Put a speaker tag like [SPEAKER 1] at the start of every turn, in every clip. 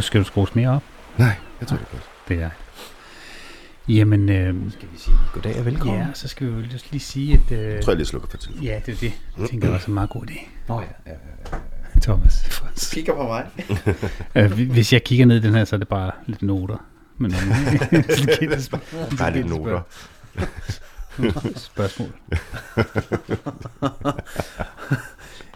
[SPEAKER 1] Skal du skrues mere op?
[SPEAKER 2] Nej, jeg tror det er godt.
[SPEAKER 1] Det er jeg. Jamen, øh,
[SPEAKER 3] Skal vi sige goddag og velkommen?
[SPEAKER 1] ja, så skal vi jo lige sige, at... Øh,
[SPEAKER 2] Jeg tror, jeg lige slukker for telefonen.
[SPEAKER 1] ja, det er det. Jeg tænker, det var så en meget god idé.
[SPEAKER 3] Nå ja, ja, ja.
[SPEAKER 1] Thomas. for-
[SPEAKER 3] Kigger på mig.
[SPEAKER 1] Øh, hvis jeg kigger ned i den her, så er det bare lidt noter. Men sp-
[SPEAKER 2] Bare lidt
[SPEAKER 1] kendte
[SPEAKER 2] noter.
[SPEAKER 1] Spørg- spørgsmål.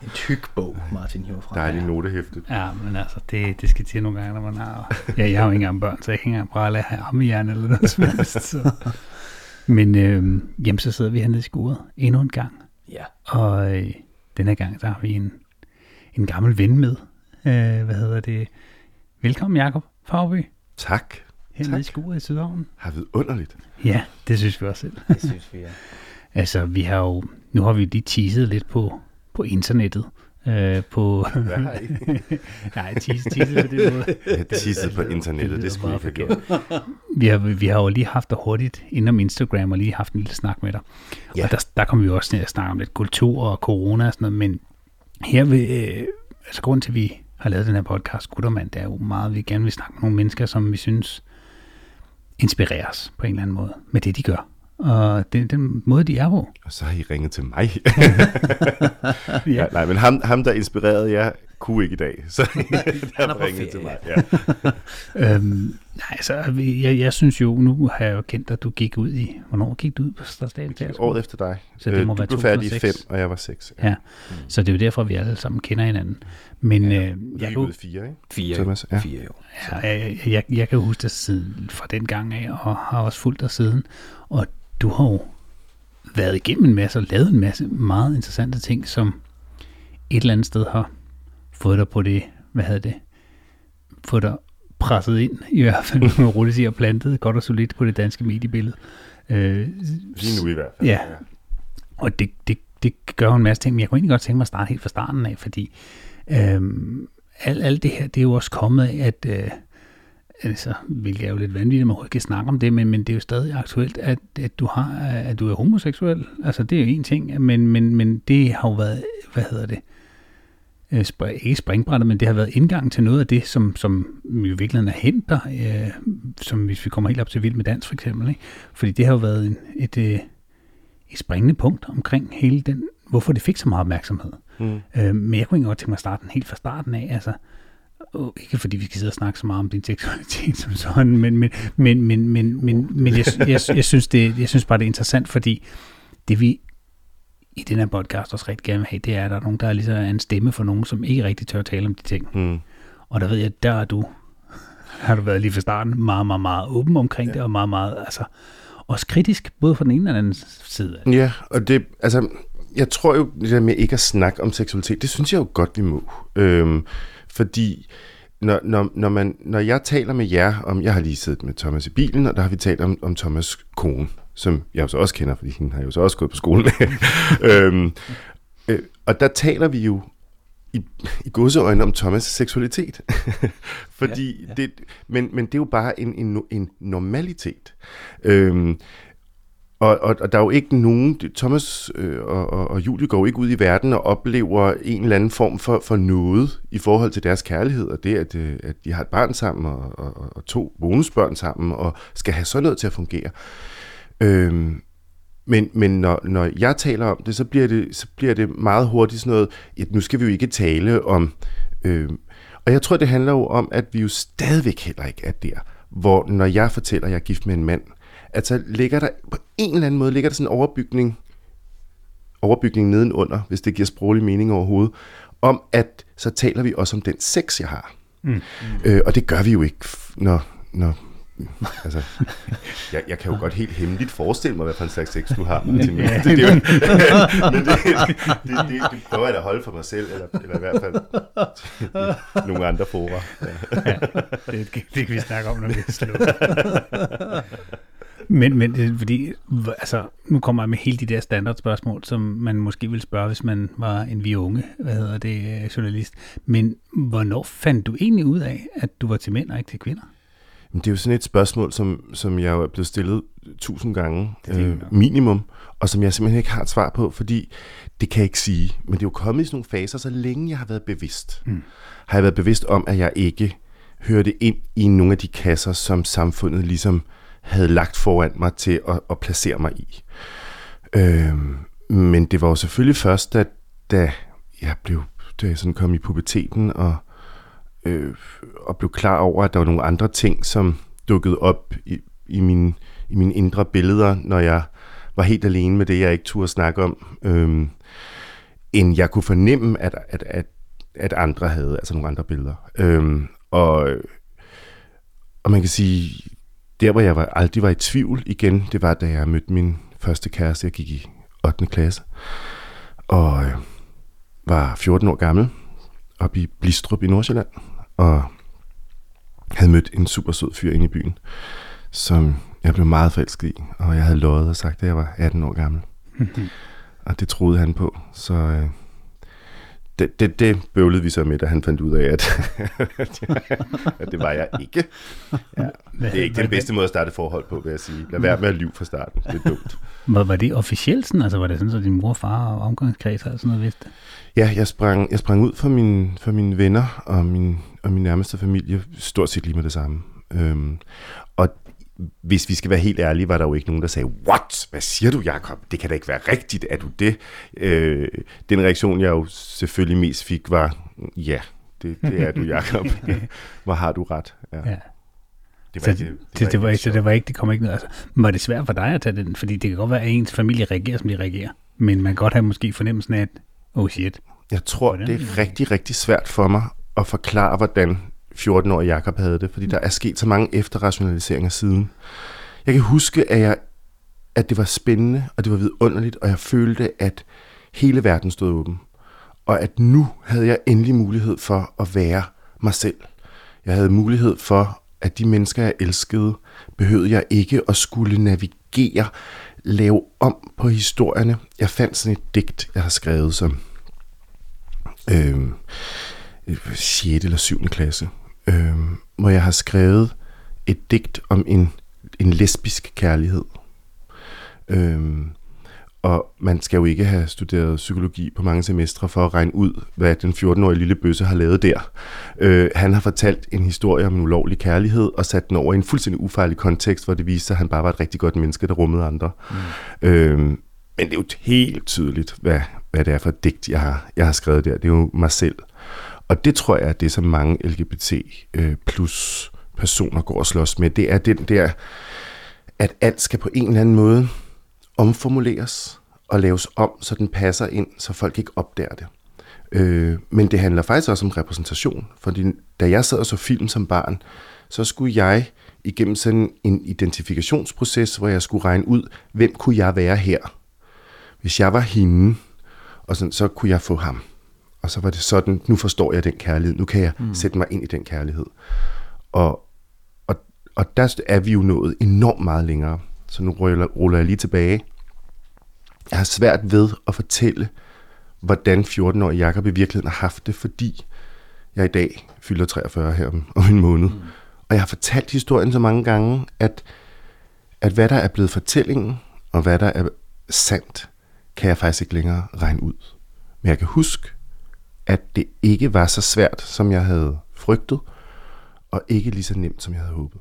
[SPEAKER 3] En tyk bog, Martin hiver fra.
[SPEAKER 2] Dejlig notehæfte.
[SPEAKER 1] Ja, men altså, det, det skal til nogle gange, når man har... Ja, jeg har jo ikke engang børn, så jeg kan ikke engang bare lade have ammejern eller noget som helst. Så. Men øh, jamen, så sidder vi hernede i skuret endnu en gang.
[SPEAKER 3] Ja.
[SPEAKER 1] Og øh, den her gang, der har vi en, en gammel ven med. Øh, hvad hedder det? Velkommen, Jakob Fagby.
[SPEAKER 2] Tak.
[SPEAKER 1] Hernede i skuret i Sydhavnen.
[SPEAKER 2] Har vi underligt.
[SPEAKER 1] Ja, det synes vi også selv.
[SPEAKER 3] Det synes vi er.
[SPEAKER 1] Altså, vi har jo... Nu har vi lige teaset lidt på, på internettet. Øh, på...
[SPEAKER 2] I?
[SPEAKER 1] Nej, teaset, teaset på det måde.
[SPEAKER 2] Jeg tissede på internettet, det
[SPEAKER 1] lyder
[SPEAKER 2] skulle jeg ikke have gjort.
[SPEAKER 1] Vi har, vi har jo lige haft dig hurtigt inden om Instagram og lige haft en lille snak med dig.
[SPEAKER 2] Ja.
[SPEAKER 1] Og der, der kom vi jo også til at snakke om lidt kultur og corona og sådan noget, men her vil, øh, altså grunden til, at vi har lavet den her podcast, Guttermand, det er jo meget, at vi gerne vil snakke med nogle mennesker, som vi synes inspireres på en eller anden måde med det, de gør. Og det, den måde, de er på.
[SPEAKER 2] Og så har I ringet til mig.
[SPEAKER 1] Ja.
[SPEAKER 2] ja. Nej, men ham, ham, der inspirerede jer, kunne ikke i dag. Så
[SPEAKER 3] Han er på
[SPEAKER 2] ringet til mig. Ja.
[SPEAKER 1] Øhm, nej, så jeg, jeg synes jo, nu har jeg jo kendt dig, du gik ud i, hvornår gik du ud på Stadsdal?
[SPEAKER 2] Året efter dig.
[SPEAKER 1] Så det må
[SPEAKER 2] Øh,
[SPEAKER 1] være
[SPEAKER 2] du blev færdig i
[SPEAKER 1] 2006.
[SPEAKER 2] 5, og jeg var 6.
[SPEAKER 1] Ja, så det er jo derfor, vi alle sammen kender hinanden. Men ja, øh, jeg,
[SPEAKER 2] er
[SPEAKER 1] kunne,
[SPEAKER 2] 4, ikke?
[SPEAKER 3] Fire,
[SPEAKER 2] Thomas, ja.
[SPEAKER 3] fire år.
[SPEAKER 1] ja, jeg, jeg, jeg kan huske dig siden, fra den gang af, og har også fulgt dig siden. Og du har jo været igennem en masse og lavet en masse meget interessante ting, som et eller andet sted har fået dig på det, hvad hedder det, fået dig presset ind, i hvert fald, må jeg roligt plantet godt og solidt på det danske mediebillede. Øh,
[SPEAKER 2] Lige nu i hvert fald.
[SPEAKER 1] Ja. Og det, det, det gør en masse ting, men jeg kunne egentlig godt tænke mig at starte helt fra starten af, fordi øhm, alt, alt det her, det er jo også kommet af, at, øh, altså, hvilket er jo lidt vanvittigt, at man overhovedet kan snakke om det, men, men det er jo stadig aktuelt, at, at, du har, at du er homoseksuel. Altså, det er jo en ting, men, men, men det har jo været, hvad hedder det, øh, spr- ikke springbrættet, men det har været indgangen til noget af det, som, som i virkeligheden er hent der, øh, som hvis vi kommer helt op til Vild med Dans for eksempel. Ikke? Fordi det har jo været en, et, øh, et springende punkt omkring hele den, hvorfor det fik så meget opmærksomhed.
[SPEAKER 2] Mm.
[SPEAKER 1] Øh, men jeg kunne egentlig godt tænke mig at starte den helt fra starten af. Altså, og ikke fordi vi skal sidde og snakke så meget om din seksualitet som sådan, men, men, men, men, men, men, men jeg, jeg, jeg, synes det, jeg synes bare, det er interessant, fordi det vi i den her podcast også rigtig gerne vil have, det er, at der er nogen, der er lige så en stemme for nogen, som ikke rigtig tør at tale om de ting.
[SPEAKER 2] Mm.
[SPEAKER 1] Og der ved jeg, der er du, har du været lige fra starten, meget, meget, meget åben omkring ja. det, og meget, meget, altså, også kritisk, både fra den ene og den anden side.
[SPEAKER 2] Ja, og det, altså, jeg tror jo, det der med ikke at snakke om seksualitet, det synes jeg jo godt, vi må. Øhm, fordi når, når, når, man, når jeg taler med jer om, jeg har lige siddet med Thomas i bilen, og der har vi talt om, om Thomas' kone, som jeg jo så også kender, fordi hende har jo så også gået på skole med. øhm, øh, og der taler vi jo i, i godseøjne om Thomas' seksualitet. fordi
[SPEAKER 3] Ja, ja.
[SPEAKER 2] Det, men, men det er jo bare en, en, en normalitet. Øhm, og, og, og der er jo ikke nogen, Thomas øh, og, og, og Julie går jo ikke ud i verden og oplever en eller anden form for, for noget i forhold til deres kærlighed, og det at, øh, at de har et barn sammen og, og, og to bonusbørn sammen, og skal have sådan noget til at fungere. Øhm, men, men når, når jeg taler om det, så bliver det, så bliver det meget hurtigt sådan noget, at nu skal vi jo ikke tale om... Øh, og jeg tror, det handler jo om, at vi jo stadigvæk heller ikke er der, hvor når jeg fortæller, at jeg er gift med en mand, at så ligger der på en eller anden måde, ligger der sådan en overbygning, overbygning nedenunder, hvis det giver sproglig mening overhovedet, om at så taler vi også om den sex, jeg har. Mm. Øh, og det gør vi jo ikke, når, når altså, jeg, jeg kan jo godt helt hemmeligt forestille mig, hvad for en slags sex du har, Martin. Men det, det, jo, men det, det, det, det prøver jeg da at holde for mig selv, eller, eller i hvert fald nogle andre fora. Ja.
[SPEAKER 1] Det, det kan vi snakke om, når vi er slået. Men, men det er fordi, altså, nu kommer jeg med hele de der standardspørgsmål, som man måske ville spørge, hvis man var en vi unge, hvad hedder det, øh, journalist. Men hvornår fandt du egentlig ud af, at du var til mænd og ikke til kvinder?
[SPEAKER 2] Men det er jo sådan et spørgsmål, som, som jeg er blevet stillet tusind gange øh, minimum, og som jeg simpelthen ikke har et svar på, fordi det kan jeg ikke sige. Men det er jo kommet i sådan nogle faser, så længe jeg har været bevidst. Mm. Har jeg været bevidst om, at jeg ikke hørte ind i nogle af de kasser, som samfundet ligesom havde lagt foran mig til at, at placere mig i. Øh, men det var jo selvfølgelig først, da, da jeg blev da jeg sådan kom i puberteten og, øh, og blev klar over, at der var nogle andre ting, som dukkede op i, i, mine, i mine indre billeder, når jeg var helt alene med det, jeg ikke turde snakke om, øh, end jeg kunne fornemme, at, at, at, at andre havde, altså nogle andre billeder. Øh, og, og man kan sige, der hvor jeg var, aldrig var i tvivl igen, det var, da jeg mødte min første kæreste, jeg gik i 8. klasse, og øh, var 14 år gammel, op i Blistrup i Nordsjælland, og havde mødt en super sød fyr inde i byen, som jeg blev meget forelsket i, og jeg havde lovet og sagt, at jeg var 18 år gammel. og det troede han på, så øh, det, det, det bøvlede vi så med, da han fandt ud af, at, at det var jeg ikke. Ja, det er ikke den bedste måde at starte et forhold på, vil jeg sige. Lad være med at lyve fra starten. Det er dumt.
[SPEAKER 1] Var, var det officielt sådan? Altså var det sådan, at din mor, far og omgangskreds og sådan noget vidste?
[SPEAKER 2] Ja, jeg sprang, jeg sprang ud for, min, for mine venner og min, og min nærmeste familie stort set lige med det samme. Øhm, og hvis vi skal være helt ærlige, var der jo ikke nogen, der sagde, what? Hvad siger du, Jakob? Det kan da ikke være rigtigt. Er du det? Øh, den reaktion, jeg jo selvfølgelig mest fik, var, ja, det, det er du, Jakob. Hvor har du ret? Ja. ja.
[SPEAKER 1] Det var, så, ikke, det, det, det, var ikke, så det var ikke, det kom ikke noget. Altså, var det svært for dig at tage den? Fordi det kan godt være, at ens familie reagerer, som de reagerer. Men man kan godt have måske fornemmelsen af, at, oh shit.
[SPEAKER 2] Jeg tror, det er rigtig, rigtig svært for mig at forklare, hvordan 14-årige Jakob havde det, fordi der er sket så mange efterrationaliseringer siden. Jeg kan huske, at, jeg, at det var spændende, og det var vidunderligt, og jeg følte, at hele verden stod åben. Og at nu havde jeg endelig mulighed for at være mig selv. Jeg havde mulighed for, at de mennesker, jeg elskede, behøvede jeg ikke at skulle navigere, lave om på historierne. Jeg fandt sådan et digt, jeg har skrevet som øh, 6. eller 7. klasse, øh, hvor jeg har skrevet et digt om en, en lesbisk kærlighed. Øh, og man skal jo ikke have studeret psykologi på mange semestre for at regne ud, hvad den 14-årige lille bøsse har lavet der. Øh, han har fortalt en historie om en ulovlig kærlighed og sat den over i en fuldstændig ufarlig kontekst, hvor det viste sig, at han bare var et rigtig godt menneske, der rummede andre. Mm. Øh, men det er jo helt tydeligt, hvad, hvad det er for et digt, jeg har, jeg har skrevet der. Det er jo mig selv. Og det tror jeg er det, som mange LGBT øh, plus personer går og slås med. Det er den der, at alt skal på en eller anden måde omformuleres og laves om, så den passer ind, så folk ikke opdager det. Øh, men det handler faktisk også om repræsentation. Fordi da jeg sad og så film som barn, så skulle jeg igennem sådan en identifikationsproces, hvor jeg skulle regne ud, hvem kunne jeg være her? Hvis jeg var hende, og sådan, så kunne jeg få ham. Og så var det sådan, nu forstår jeg den kærlighed, nu kan jeg mm. sætte mig ind i den kærlighed. Og, og, og der er vi jo nået enormt meget længere. Så nu ruller, ruller jeg lige tilbage. Jeg har svært ved at fortælle, hvordan 14-årige Jakob i virkeligheden har haft det, fordi jeg i dag fylder 43 her om, om en måned. Mm. Og jeg har fortalt historien så mange gange, at, at hvad der er blevet fortællingen, og hvad der er sandt, kan jeg faktisk ikke længere regne ud. Men jeg kan huske, at det ikke var så svært, som jeg havde frygtet, og ikke lige så nemt, som jeg havde håbet.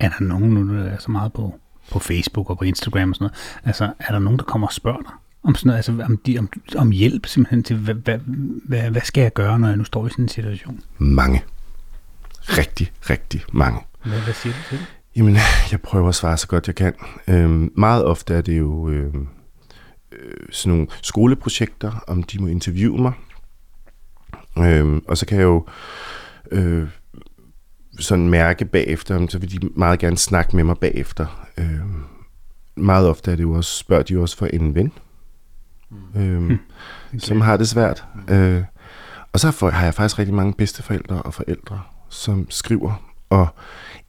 [SPEAKER 1] Er der nogen, nu der er så meget på, på Facebook og på Instagram og sådan noget, altså er der nogen, der kommer og spørger dig om sådan noget, altså om, de, om, om hjælp simpelthen til, hvad, hvad, hvad, hvad skal jeg gøre, når jeg nu står i sådan en situation?
[SPEAKER 2] Mange. Rigtig, rigtig mange.
[SPEAKER 1] Hvad, hvad siger du til det?
[SPEAKER 2] Jamen, jeg prøver at svare så godt jeg kan. Øhm, meget ofte er det jo øh, øh, sådan nogle skoleprojekter, om de må interviewe mig. Øhm, og så kan jeg jo øh, sådan mærke bagefter, så vil de meget gerne snakke med mig bagefter. Øhm, meget ofte er det jo også, spørger de jo også for en ven, mm. øhm, okay. som har det svært. Mm. Øh, og så har jeg faktisk rigtig mange bedsteforældre og forældre, som skriver, og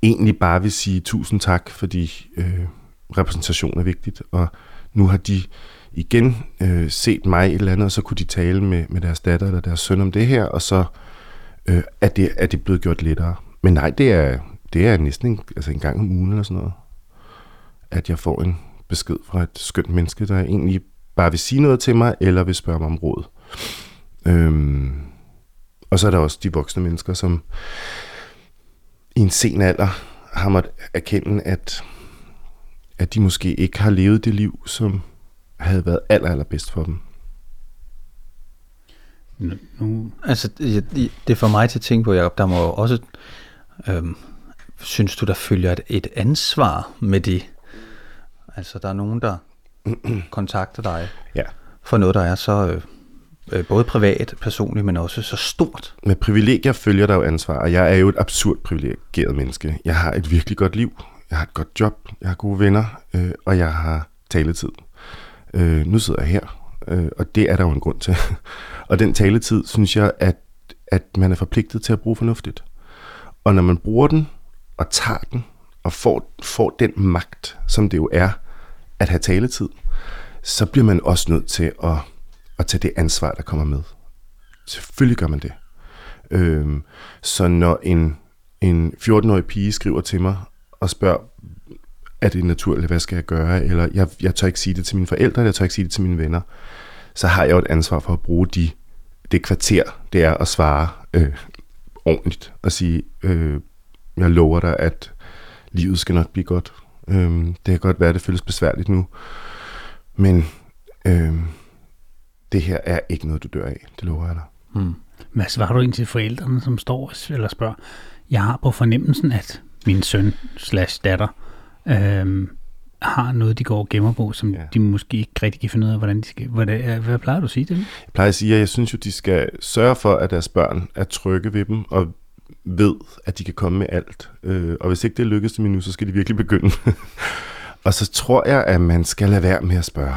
[SPEAKER 2] egentlig bare vil sige tusind tak, fordi øh, repræsentation er vigtigt, og nu har de igen øh, set mig et eller andet, og så kunne de tale med, med deres datter eller deres søn om det her, og så øh, er, det, er det blevet gjort lettere. Men nej, det er, det er næsten en, altså en gang om ugen eller sådan noget, at jeg får en besked fra et skønt menneske, der egentlig bare vil sige noget til mig, eller vil spørge mig om råd. Øhm, og så er der også de voksne mennesker, som i en sen alder har måttet erkende, at, at de måske ikke har levet det liv, som havde været aller, allerbedst for dem.
[SPEAKER 1] Nu, nu,
[SPEAKER 3] Altså, det, det får mig til at tænke på, Jacob, der må jo også, øhm, synes du, der følger et, et ansvar med det? Altså, der er nogen, der kontakter dig
[SPEAKER 2] Ja.
[SPEAKER 3] for noget, der er så øh, øh, både privat, personligt, men også så stort.
[SPEAKER 2] Med privilegier følger der jo ansvar, og jeg er jo et absurd privilegeret menneske. Jeg har et virkelig godt liv, jeg har et godt job, jeg har gode venner, øh, og jeg har taletid. Øh, nu sidder jeg her, øh, og det er der jo en grund til. og den taletid, synes jeg, at, at man er forpligtet til at bruge fornuftigt. Og når man bruger den, og tager den, og får, får den magt, som det jo er, at have taletid, så bliver man også nødt til at, at tage det ansvar, der kommer med. Selvfølgelig gør man det. Øhm, så når en, en 14-årig pige skriver til mig og spørger, er det naturligt, hvad skal jeg gøre, eller jeg, jeg tør ikke sige det til mine forældre, eller jeg tør ikke sige det til mine venner, så har jeg jo et ansvar for at bruge de, det kvarter, det er at svare øh, ordentligt, og sige, øh, jeg lover dig, at livet skal nok blive godt. Øh, det kan godt være, at det føles besværligt nu, men øh, det her er ikke noget, du dør af, det lover jeg dig.
[SPEAKER 3] Mm.
[SPEAKER 1] hvad svarer du ind til forældrene, som står eller spørger, jeg har på fornemmelsen, at min søn slash datter øhm, har noget, de går og gemmer på, som
[SPEAKER 2] Ja.
[SPEAKER 1] de måske ikke rigtig kan finde ud af, hvordan de skal... Hvad, hvad plejer du at sige til dem?
[SPEAKER 2] Jeg plejer at sige, at jeg synes jo, de skal sørge for, at deres børn er trygge ved dem, og ved, at de kan komme med alt. Øh, og hvis ikke det lykkes dem endnu, så skal de virkelig begynde. og så tror jeg, at man skal lade være med at spørge.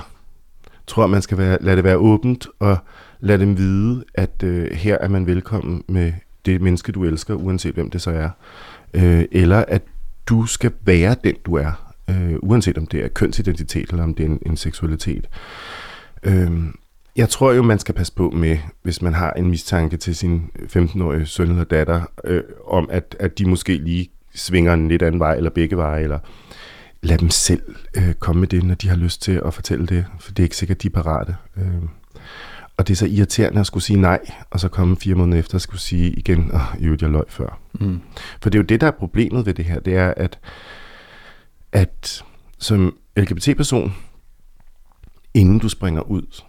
[SPEAKER 2] Jeg tror, at man skal være, lade det være åbent, og lade dem vide, at øh, her er man velkommen med det menneske, du elsker, uanset hvem det så er. Øh, eller at du skal være den, du er, øh, uanset om det er kønsidentitet, eller om det er en, en seksualitet. Øh, jeg tror jo, man skal passe på med, hvis man har en mistanke til sin 15-årige søn eller datter, øh, om at, at de måske lige svinger en lidt anden vej, eller begge veje, eller lad dem selv øh, komme med det, når de har lyst til at fortælle det, for det er ikke sikkert, de er parate. Øh, og det er så irriterende at skulle sige nej, og så komme fire måneder efter og skulle sige igen, åh, oh, jeg løg før.
[SPEAKER 3] Mm.
[SPEAKER 2] For det er jo det, der er problemet ved det her, det er, at, at som LGBT-person, inden du springer ud,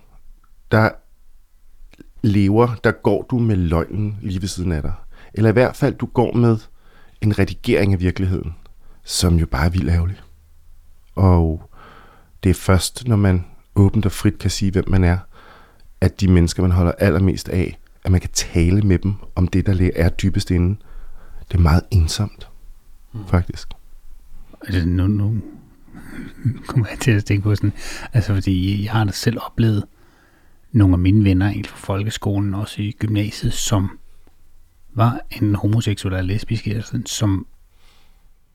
[SPEAKER 2] der lever, der går du med løgnen lige ved siden af dig. Eller i hvert fald, du går med en redigering af virkeligheden, som jo bare er vildt ærgerlig. Og det er først, når man åbent og frit kan sige, hvem man er, at de mennesker, man holder allermest af, at man kan tale med dem om det, der er dybest inde. Det er meget ensomt, faktisk.
[SPEAKER 1] Altså, nu, nu kommer jeg til at tænke på sådan, altså fordi jeg har da selv oplevet nogle af mine venner egentlig fra folkeskolen, også i gymnasiet, som var en homoseksuel eller lesbisk, eller sådan, som,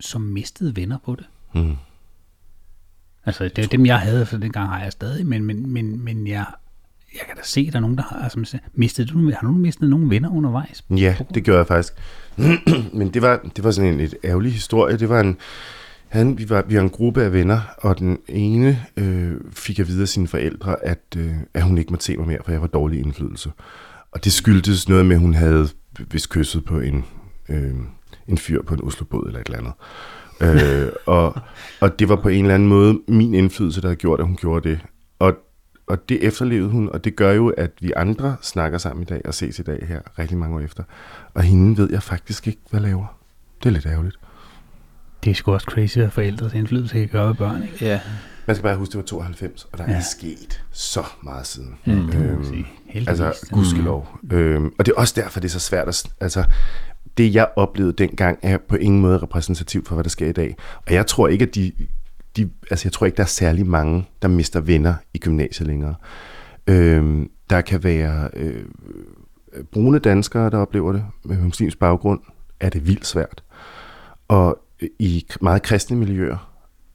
[SPEAKER 1] som mistede venner på det.
[SPEAKER 2] Mm.
[SPEAKER 1] Altså, det er dem, jeg havde, for dengang har jeg stadig, men, men, men, men jeg, jeg kan da se, at der er nogen, der har, altså, mistet, du, har nogen mistet nogle venner undervejs?
[SPEAKER 2] Ja, det gjorde jeg faktisk. Men det var, det var sådan en lidt ærgerlig historie. Det var en, han, vi, var, vi var en gruppe af venner, og den ene øh, fik jeg videre af sine forældre, at, øh, at hun ikke måtte se mig mere, for jeg var dårlig indflydelse. Og det skyldtes noget med, at hun havde vist kysset på en, øh, en fyr på en Oslobåd eller et eller andet. øh, og, og det var på en eller anden måde min indflydelse, der havde gjort, at hun gjorde det. Og, og det efterlevede hun, og det gør jo, at vi andre snakker sammen i dag og ses i dag her, rigtig mange år efter. Og hende ved jeg faktisk ikke, hvad laver. Det er lidt ærgerligt.
[SPEAKER 1] Det er sgu også crazy, hvad forældres indflydelse kan gøre ved børn, ikke?
[SPEAKER 3] Ja,
[SPEAKER 2] Man skal bare huske, det var 92, og der er
[SPEAKER 1] Ja.
[SPEAKER 2] ikke sket så meget siden.
[SPEAKER 3] Mm.
[SPEAKER 1] Det må man
[SPEAKER 2] Øhm,
[SPEAKER 1] sige.
[SPEAKER 2] Altså, gudskelov. Mm. Øhm, og det er også derfor, det er så svært at... Altså, det jeg oplevede dengang, er på ingen måde repræsentativt for, hvad der sker i dag. Og jeg tror ikke, at de de altså, jeg tror ikke, der er særlig mange, der mister venner i gymnasiet længere. Øh, der kan være øh, brune danskere, der oplever det. Med muslimsk baggrund er det vildt svært. Og i meget kristne miljøer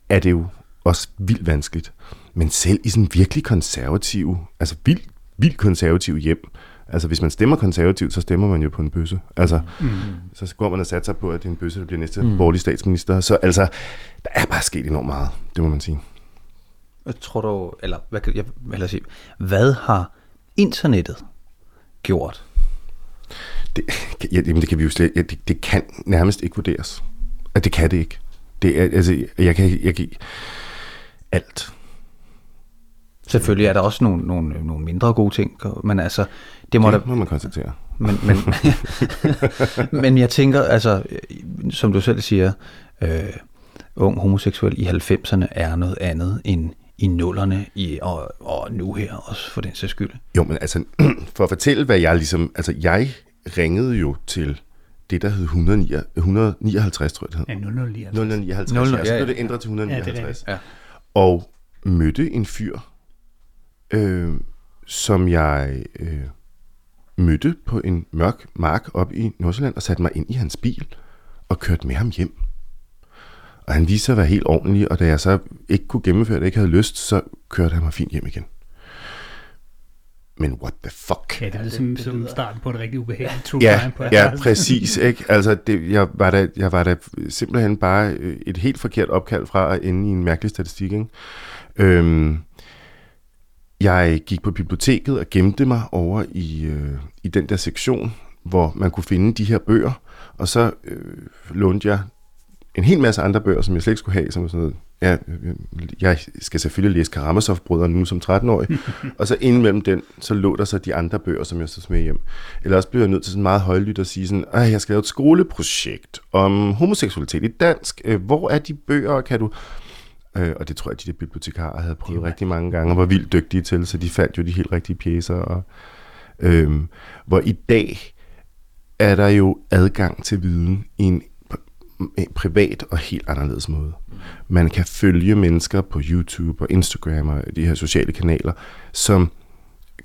[SPEAKER 2] er det jo også vildt vanskeligt. Men selv i sådan virkelig konservative, altså vildt, vildt konservative hjem, altså hvis man stemmer konservativt, så stemmer man jo på en bøsse. Altså,
[SPEAKER 1] mm.
[SPEAKER 2] så går man og satser på, at det er en bøsse, der bliver næste
[SPEAKER 3] Mm.
[SPEAKER 2] borgerlige statsminister. Så altså, der er bare sket enormt meget, det må man sige.
[SPEAKER 3] jeg tror du, eller hvad kan jeg hellere sige, hvad har internettet gjort?
[SPEAKER 2] Det, ja, jamen, det kan vi jo slet, ja, det, det kan nærmest ikke vurderes. At det kan det ikke. Det er, altså, jeg kan, jeg kan, alt.
[SPEAKER 3] Selvfølgelig er der også nogle, nogle, nogle mindre gode ting, men altså, det må,
[SPEAKER 2] det
[SPEAKER 3] der,
[SPEAKER 2] må man konstatere.
[SPEAKER 3] Men, men, men jeg tænker, altså, som du selv siger, øh, ung homoseksuel i 90'erne er noget andet end i nullerne i, og, og nu her også, for den sags skyld.
[SPEAKER 2] Jo, men altså, for at fortælle, hvad jeg ligesom... Altså, jeg ringede jo til det, der hed 109, 159, tror jeg, det hed.
[SPEAKER 1] Ja, 0059.
[SPEAKER 2] 0059,
[SPEAKER 3] 00,
[SPEAKER 2] ja, så
[SPEAKER 3] ja,
[SPEAKER 2] blev
[SPEAKER 3] ja.
[SPEAKER 2] det ændret til 159.
[SPEAKER 3] Ja.
[SPEAKER 2] Og mødte en fyr, øh, som jeg øh, mødte på en mørk mark op i Nordsjælland, og satte mig ind i hans bil og kørte med ham hjem. Og han viste sig at være helt ordentlig, og da jeg så ikke kunne gennemføre det, ikke havde lyst, så kørte han mig fint hjem igen. Men what the fuck?
[SPEAKER 1] Ja, det er ligesom som starten på et rigtig ubehageligt true
[SPEAKER 2] Ja,
[SPEAKER 1] crime. På
[SPEAKER 2] ja, præcis. Ikke? Altså, det, jeg, var da, jeg var da simpelthen bare øh, et helt forkert opkald fra at ende i en mærkelig statistik. Ikke? Øhm, jeg gik på biblioteket og gemte mig over i, øh, i den der sektion, hvor man kunne finde de her bøger, og så øh, lånte jeg en hel masse andre bøger, som jeg slet ikke skulle have, som sådan noget, ja, jeg skal selvfølgelig læse Karamazov-brødrene nu som 13-årig, og så indimellem den, så lå der så de andre bøger, som jeg så med hjem. Eller også blev jeg nødt til sådan meget højlydt at sige sådan, at jeg skal lave et skoleprojekt om homoseksualitet i dansk. Øh, Hvor er de bøger, kan du... Øh, og det tror jeg, de der bibliotekarer havde prøvet rigtig mange gange, og var vildt dygtige til, så de fandt jo de helt rigtige pjæser. Og, øh, hvor i dag er der jo adgang til viden i en privat og helt anderledes måde. Man kan følge mennesker på YouTube og Instagram og de her sociale kanaler, som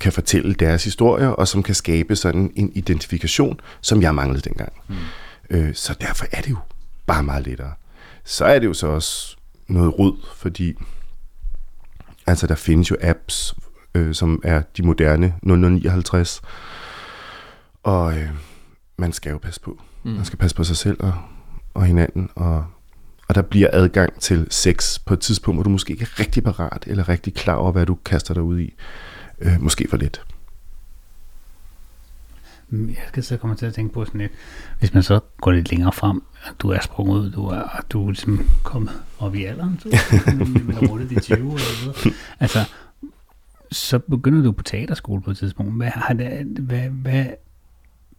[SPEAKER 2] kan fortælle deres historier, og som kan skabe sådan en identifikation, som jeg manglede dengang. Mm. Øh, så derfor er det jo bare meget lettere. Så er det jo så også noget rod, fordi altså der findes jo apps, øh, som er de moderne 0059, og øh, man skal jo passe på. Mm. Man skal passe på sig selv og og hinanden, og, og der bliver adgang til sex på et tidspunkt, hvor du måske ikke er rigtig parat, eller rigtig klar over, hvad du kaster dig ud i. Øh, måske for lidt.
[SPEAKER 1] Jeg skal så komme til at tænke på sådan lidt, hvis man så går lidt længere frem, at du er sprunget ud, du er, du er ligesom kommet op i alderen, så men rundt i de 20 eller videre. Altså, så begynder du på teaterskole på et tidspunkt. Hvad, har det, hvad, hvad,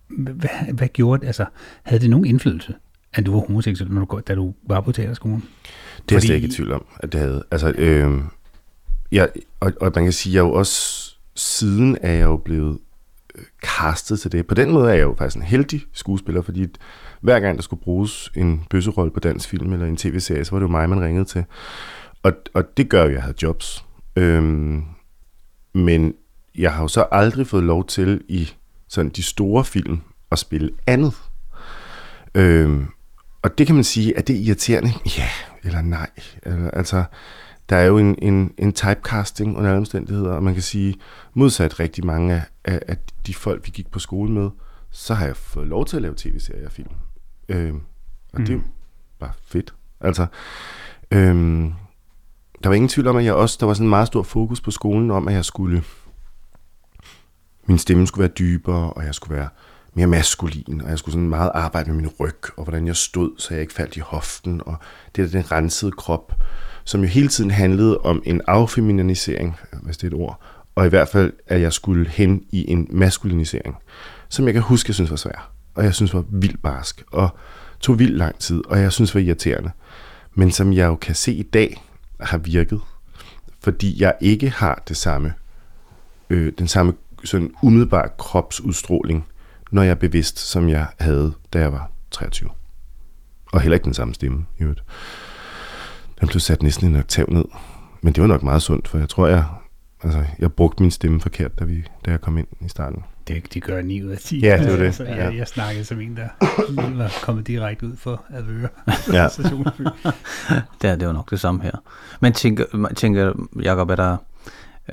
[SPEAKER 1] hvad, hvad, hvad gjorde det? Altså, havde det nogen indflydelse? at du var homoseksuel, når du, da du var på teaterskolen?
[SPEAKER 2] Det er jeg slet ikke i tvivl om, at det havde. Altså, øh, jeg, og, og man kan sige, at jeg jo også siden er jeg jo blevet kastet til det. På den måde er jeg jo faktisk en heldig skuespiller, fordi hver gang der skulle bruges en bøsserolle på dansk film eller en tv-serie, så var det jo mig, man ringede til. Og, og det gør jo, at jeg havde jobs. Øhm, men jeg har jo så aldrig fået lov til i sådan de store film at spille andet. Øhm, og det kan man sige, at det er irriterende? Ja, eller nej. Eller, altså, der er jo en, en, en typecasting under alle omstændigheder, og man kan sige, modsat rigtig mange af, af, af de folk, vi gik på skole med, så har jeg fået lov til at lave tv-serier og film. Øhm, og mm. det er bare fedt. Altså, øhm, der var ingen tvivl om, at jeg også, der var sådan en meget stor fokus på skolen om, at jeg skulle, min stemme skulle være dybere, og jeg skulle være mere maskulin, og jeg skulle sådan meget arbejde med min ryg, og hvordan jeg stod, så jeg ikke faldt i hoften, og det der den rensede krop, som jo hele tiden handlede om en affeminisering, hvis det er et ord, og i hvert fald, at jeg skulle hen i en maskulinisering, som jeg kan huske, jeg synes var svær, og jeg synes var vildt barsk, og tog vildt lang tid, og jeg synes var irriterende, men som jeg jo kan se i dag, har virket, fordi jeg ikke har det samme, øh, den samme sådan umiddelbare kropsudstråling, når jeg er bevidst, som jeg havde, da jeg var 23. Og heller ikke den samme stemme, i øvrigt. Den blev sat næsten en oktav ned. Men det var nok meget sundt, for jeg tror, jeg, altså, jeg brugte min stemme forkert, da, vi, da jeg kom ind i starten.
[SPEAKER 1] Det, de gør 9 ud af 10.
[SPEAKER 2] Ja, det var det.
[SPEAKER 1] Altså, jeg,
[SPEAKER 2] Ja.
[SPEAKER 1] jeg snakkede som en, der lige var kommet direkte ud for Advøre.
[SPEAKER 2] Ja.
[SPEAKER 1] Stationsby.
[SPEAKER 3] Det er, det var nok det samme her. Men tænker, tænker Jacob, er der,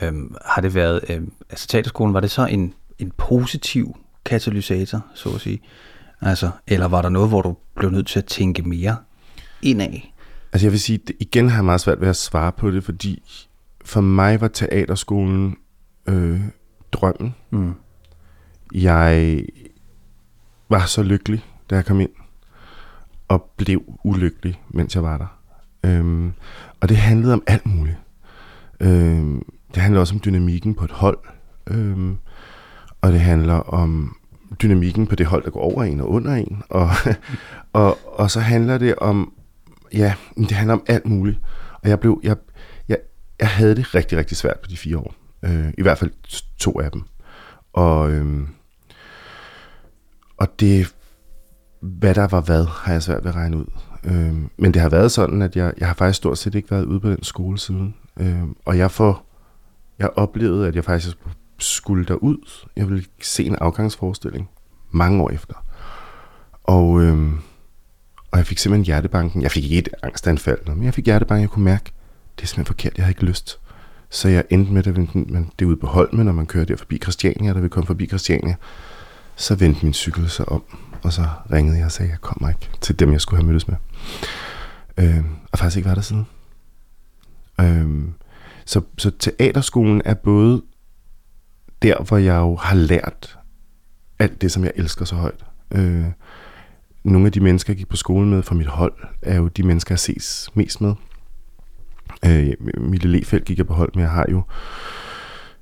[SPEAKER 3] øhm, har det været, øhm, altså teaterskolen, var det så en, en positiv katalysator, så at sige? Altså, eller var der noget, hvor du blev nødt til at tænke mere indad?
[SPEAKER 2] Altså jeg vil sige, det, igen har jeg meget svært ved at svare på det, fordi for mig var teaterskolen øh, drømmen.
[SPEAKER 3] Mm.
[SPEAKER 2] Jeg var så lykkelig, da jeg kom ind, og blev ulykkelig, mens jeg var der. Øhm, og det handlede om alt muligt. Øhm, det handler også om dynamikken på et hold, øhm, og det handler om dynamikken på det hold, der går over en og under en, og, og, og så handler det om, ja, det handler om alt muligt. Og jeg blev, jeg, jeg, jeg havde det rigtig, rigtig svært på de fire år. Øh, I hvert fald to af dem. Og, øh, og det, hvad der var hvad, har jeg svært ved at regne ud. Øh, men det har været sådan, at jeg, jeg har faktisk stort set ikke været ude på den skole siden. Øh, og jeg får, jeg oplevede, at jeg faktisk skulle derud. Jeg ville se en afgangsforestilling mange år efter. Og, øh, og jeg fik simpelthen hjertebanken. Jeg fik ikke et angstanfald, men jeg fik hjertebanken. Jeg kunne mærke, det er simpelthen forkert. Jeg har ikke lyst. Så jeg endte med, at man, det er ude på Holmen, når man kører der forbi Christiania, der vi kom forbi Christiania. Så vendte min cykel sig om, og så ringede jeg og sagde, at jeg kommer ikke til dem, jeg skulle have mødtes med. Øh, og faktisk ikke var der siden. Øh, så, så teaterskolen er både der, hvor jeg jo har lært alt det, som jeg elsker så højt. Øh, nogle af de mennesker, jeg gik på skole med fra mit hold, er jo de mennesker, jeg ses mest med. Øh, Mille Lefeldt gik jeg på hold med. Jeg har jo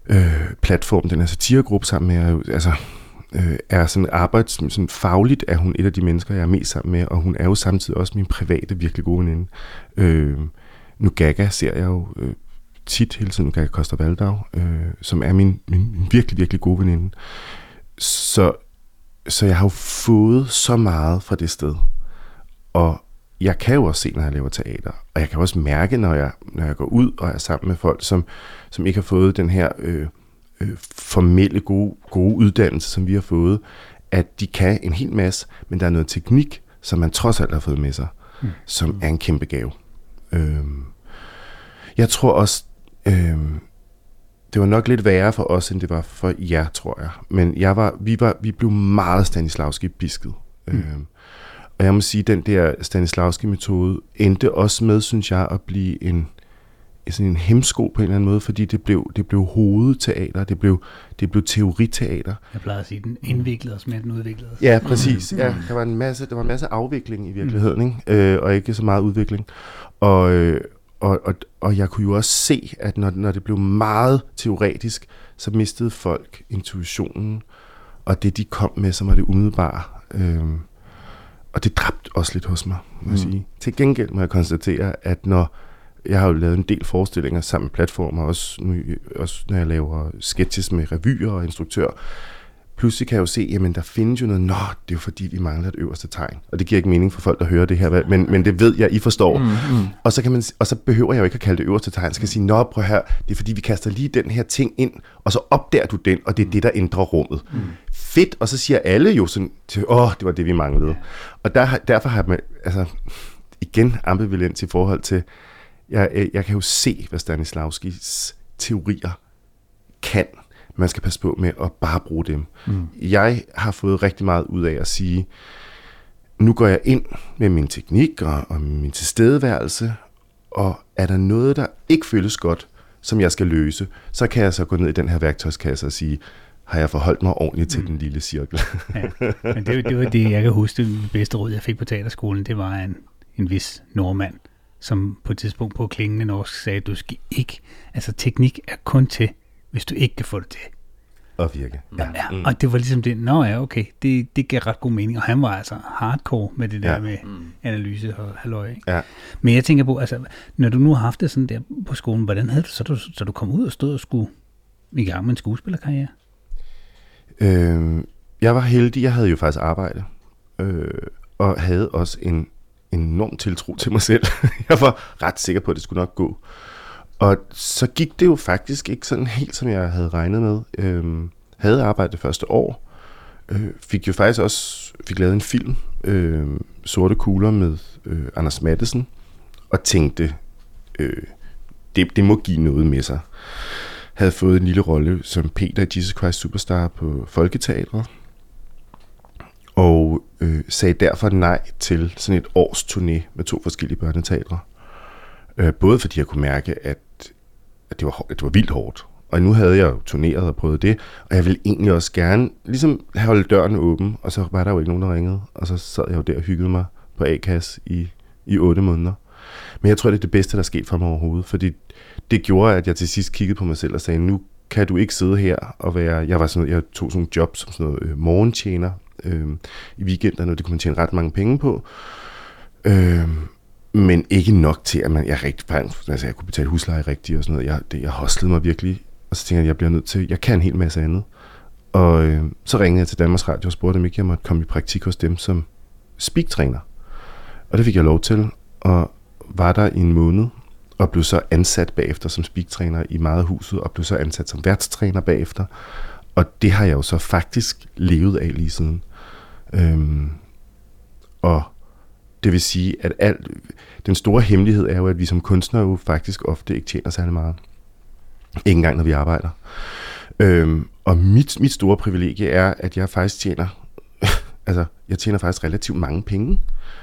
[SPEAKER 2] øh, platformen, den her satiregruppe sammen med. Jeg, altså, øh, er sådan arbejds, sådan fagligt er hun et af de mennesker, jeg er mest sammen med, og hun er jo samtidig også min private, virkelig gode veninde. Øh, nu Gaga ser jeg jo øh, tit hele tiden, Gaga Koster Valdau, øh, som er min, min virkelig, virkelig gode veninde. Så, så jeg har jo fået så meget fra det sted. Og jeg kan jo også se, når jeg laver teater, og jeg kan også mærke, når jeg, når jeg går ud og er sammen med folk, som, som ikke har fået den her øh, øh, formelle gode, gode uddannelse, som vi har fået, at de kan en hel masse, men der er noget teknik, som man trods alt har fået med sig, mm. som er en kæmpe gave. Øh, jeg tror også, øh, det var nok lidt værre for os, end det var for jer, tror jeg. Men jeg var, vi, var, vi blev meget Stanislavski-bisket. Mm. Øh, og jeg må sige, at den der Stanislavski-metode endte også med, synes jeg, at blive en, sådan en hemsko på en eller anden måde, fordi det blev, det blev hovedteater, det blev, det blev teoriteater.
[SPEAKER 1] Jeg plejer at sige, at den indviklede os mere, den udviklede os.
[SPEAKER 2] Ja, præcis. Ja, der var en masse, der var en masse afvikling i virkeligheden, ikke? Øh, og ikke så meget udvikling. Og, øh, og, og, og jeg kunne jo også se, at når, når det blev meget teoretisk, så mistede folk intuitionen, og det de kom med, som var det umiddelbare. Øh, og det dræbte også lidt hos mig, må jeg mm. sige. Til gengæld må jeg konstatere, at når jeg har jo lavet en del forestillinger sammen med platformer, også, nu, også når jeg laver sketches med revyer og instruktør, pludselig kan jeg jo se, jamen der findes jo noget, nå, det er jo fordi, vi mangler et øverste tegn. Og det giver ikke mening for folk, der hører det her, men, men det ved jeg, I forstår. Mm, mm. Og, så kan man, og så behøver jeg jo ikke at kalde det øverste tegn. Jeg skal sige, nå, prøv her, det er fordi, vi kaster lige den her ting ind, og så opdager du den, og det er det, der ændrer rummet. Mm. Fedt, og så siger alle jo sådan, åh, det var det, vi manglede. Og der, derfor har jeg, altså, igen ambivalent i forhold til, jeg, jeg kan jo se, hvad Stanislavskis teorier kan. Man skal passe på med at bare bruge dem. Mm. Jeg har fået rigtig meget ud af at sige, nu går jeg ind med min teknik og, og min tilstedeværelse, og er der noget, der ikke føles godt, som jeg skal løse, så kan jeg så gå ned i den her værktøjskasse og sige, har jeg forholdt mig ordentligt til mm. den lille cirkel.
[SPEAKER 1] ja, men det, det var det, jeg kan huske, det bedste råd, jeg fik på teaterskolen, det var en, en vis nordmand, som på et tidspunkt på klingende norsk sagde, du skal ikke, altså teknik er kun til, hvis du ikke kan få det til.
[SPEAKER 2] At virke.
[SPEAKER 1] Ja, ja. Mm. og det var ligesom det, nå ja, okay, det, det gav ret god mening, og han var altså hardcore med det der ja. med mm. analyse og halløj. Ikke?
[SPEAKER 2] Ja.
[SPEAKER 1] Men jeg tænker på, altså, når du nu har haft det sådan der på skolen, hvordan havde du så, du, så du kom ud og stod og skulle i gang med en skuespillerkarriere?
[SPEAKER 2] Øh, jeg var heldig, jeg havde jo faktisk arbejde, øh, og havde også en enorm tiltro til mig selv. jeg var ret sikker på, at det skulle nok gå. Og så gik det jo faktisk ikke sådan helt, som jeg havde regnet med. Øhm, havde arbejdet det første år. Øh, fik jo faktisk også fik lavet en film, øh, Sorte Kugler med øh, Anders Mattesen, og tænkte, øh, det, det må give noget med sig. Havde fået en lille rolle som Peter i Jesus Christ Superstar på Folketeatret, og øh, sagde derfor nej til sådan et års turné med to forskellige børneteatre. Øh, både fordi jeg kunne mærke, at, at, det, var, at det var vildt hårdt, Og nu havde jeg jo turneret og prøvet det, og jeg ville egentlig også gerne ligesom holde døren åben, og så var der jo ikke nogen, der ringede. Og så sad jeg jo der og hyggede mig på A-kasse i, i otte måneder. Men jeg tror, det er det bedste, der er sket for mig overhovedet, fordi det gjorde, at jeg til sidst kiggede på mig selv og sagde, nu kan du ikke sidde her og være... Jeg, var sådan, jeg tog sådan en job som sådan noget øh, morgentjener øh, i weekenderne, og det kunne man tjene ret mange penge på. Øh, men ikke nok til, at man, jeg, rigtig, altså, jeg kunne betale husleje rigtigt og sådan noget. Jeg, det, jeg hostlede mig virkelig, og så tænkte jeg, at jeg bliver nødt til, jeg kan en hel masse andet. Og øh, så ringede jeg til Danmarks Radio og spurgte, om ikke jeg måtte komme i praktik hos dem som speaktræner. Og det fik jeg lov til, og var der i en måned, og blev så ansat bagefter som speaktræner i meget huset, og blev så ansat som værtstræner bagefter. Og det har jeg jo så faktisk levet af lige siden. Øhm, og det vil sige, at alt, den store hemmelighed er jo, at vi som kunstnere jo faktisk ofte ikke tjener særlig meget. Ikke engang, når vi arbejder. Øhm, og mit, mit store privilegie er, at jeg faktisk tjener, altså, jeg tjener faktisk relativt mange penge,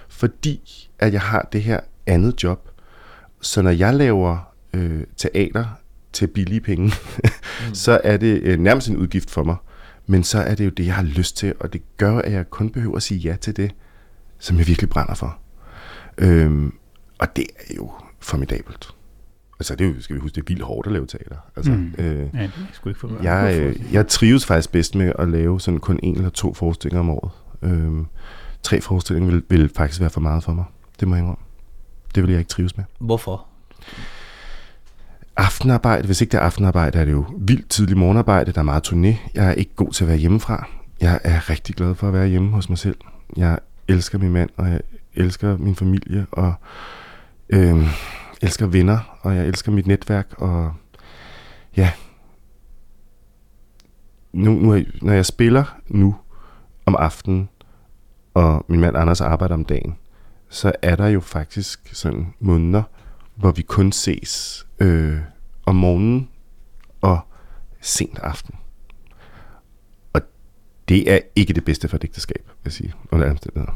[SPEAKER 2] fordi at jeg har det her andet job. Så når jeg laver øh, teater til billige penge, mm. så er det øh, nærmest en udgift for mig. Men så er det jo det, jeg har lyst til, og det gør, at jeg kun behøver at sige ja til det, som jeg virkelig brænder for. Øhm, og det er jo formidabelt. Altså, det er jo, skal vi huske, det er vildt hårdt at lave teater. Altså,
[SPEAKER 1] mm. øh, ja, det er ikke for
[SPEAKER 2] jeg, øh, jeg trives faktisk bedst med at lave sådan kun en eller to forestillinger om året. Øhm, tre forestillinger vil, vil faktisk være for meget for mig. Det må jeg indrømme. Det vil jeg ikke trives med.
[SPEAKER 3] Hvorfor?
[SPEAKER 2] Aftenarbejde, hvis ikke det er aftenarbejde, er det jo vildt tidlig morgenarbejde. Der er meget turné. Jeg er ikke god til at være hjemmefra. Jeg er rigtig glad for at være hjemme hos mig selv. Jeg elsker min mand, og jeg elsker min familie, og øh, elsker venner, og jeg elsker mit netværk, og ja. Nu, nu, når jeg spiller nu om aftenen, og min mand Anders arbejder om dagen, så er der jo faktisk sådan måneder, hvor vi kun ses øh, om morgenen og sent aften. Det er ikke det bedste for et ægteskab, vil jeg sige, under omstændigheder.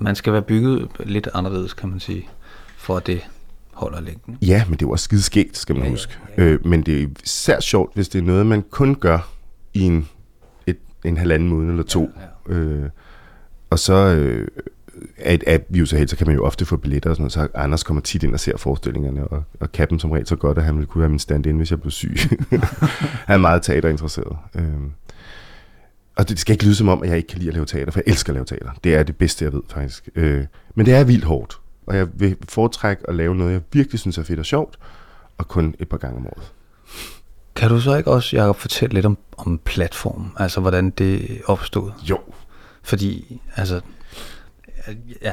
[SPEAKER 3] Man skal være bygget lidt anderledes, kan man sige, for at det holder længden.
[SPEAKER 2] Ja, men det er jo også skide skægt, skal man ja, huske. Ja, ja. Øh, men det er især sjovt, hvis det er noget, man kun gør i en, et, en halvanden måned eller to. Ja, ja. Øh, og så øh, at, at vi jo så helt, så kan man jo ofte få billetter og sådan noget, så Anders kommer tit ind og ser forestillingerne, og, og kan dem som regel så godt, at han ville kunne være min stand-in, hvis jeg blev syg. han er meget teaterinteresseret. Øhm, og det skal ikke lyde som om, at jeg ikke kan lide at lave teater, for jeg elsker at lave teater. Det er det bedste, jeg ved faktisk. Øh, men det er vildt hårdt, og jeg vil foretrække at lave noget, jeg virkelig synes er fedt og sjovt, og kun et par gange om året.
[SPEAKER 3] Kan du så ikke også, Jacob, fortælle lidt om, om platform, altså hvordan det opstod?
[SPEAKER 2] Jo.
[SPEAKER 3] Fordi, altså, ja,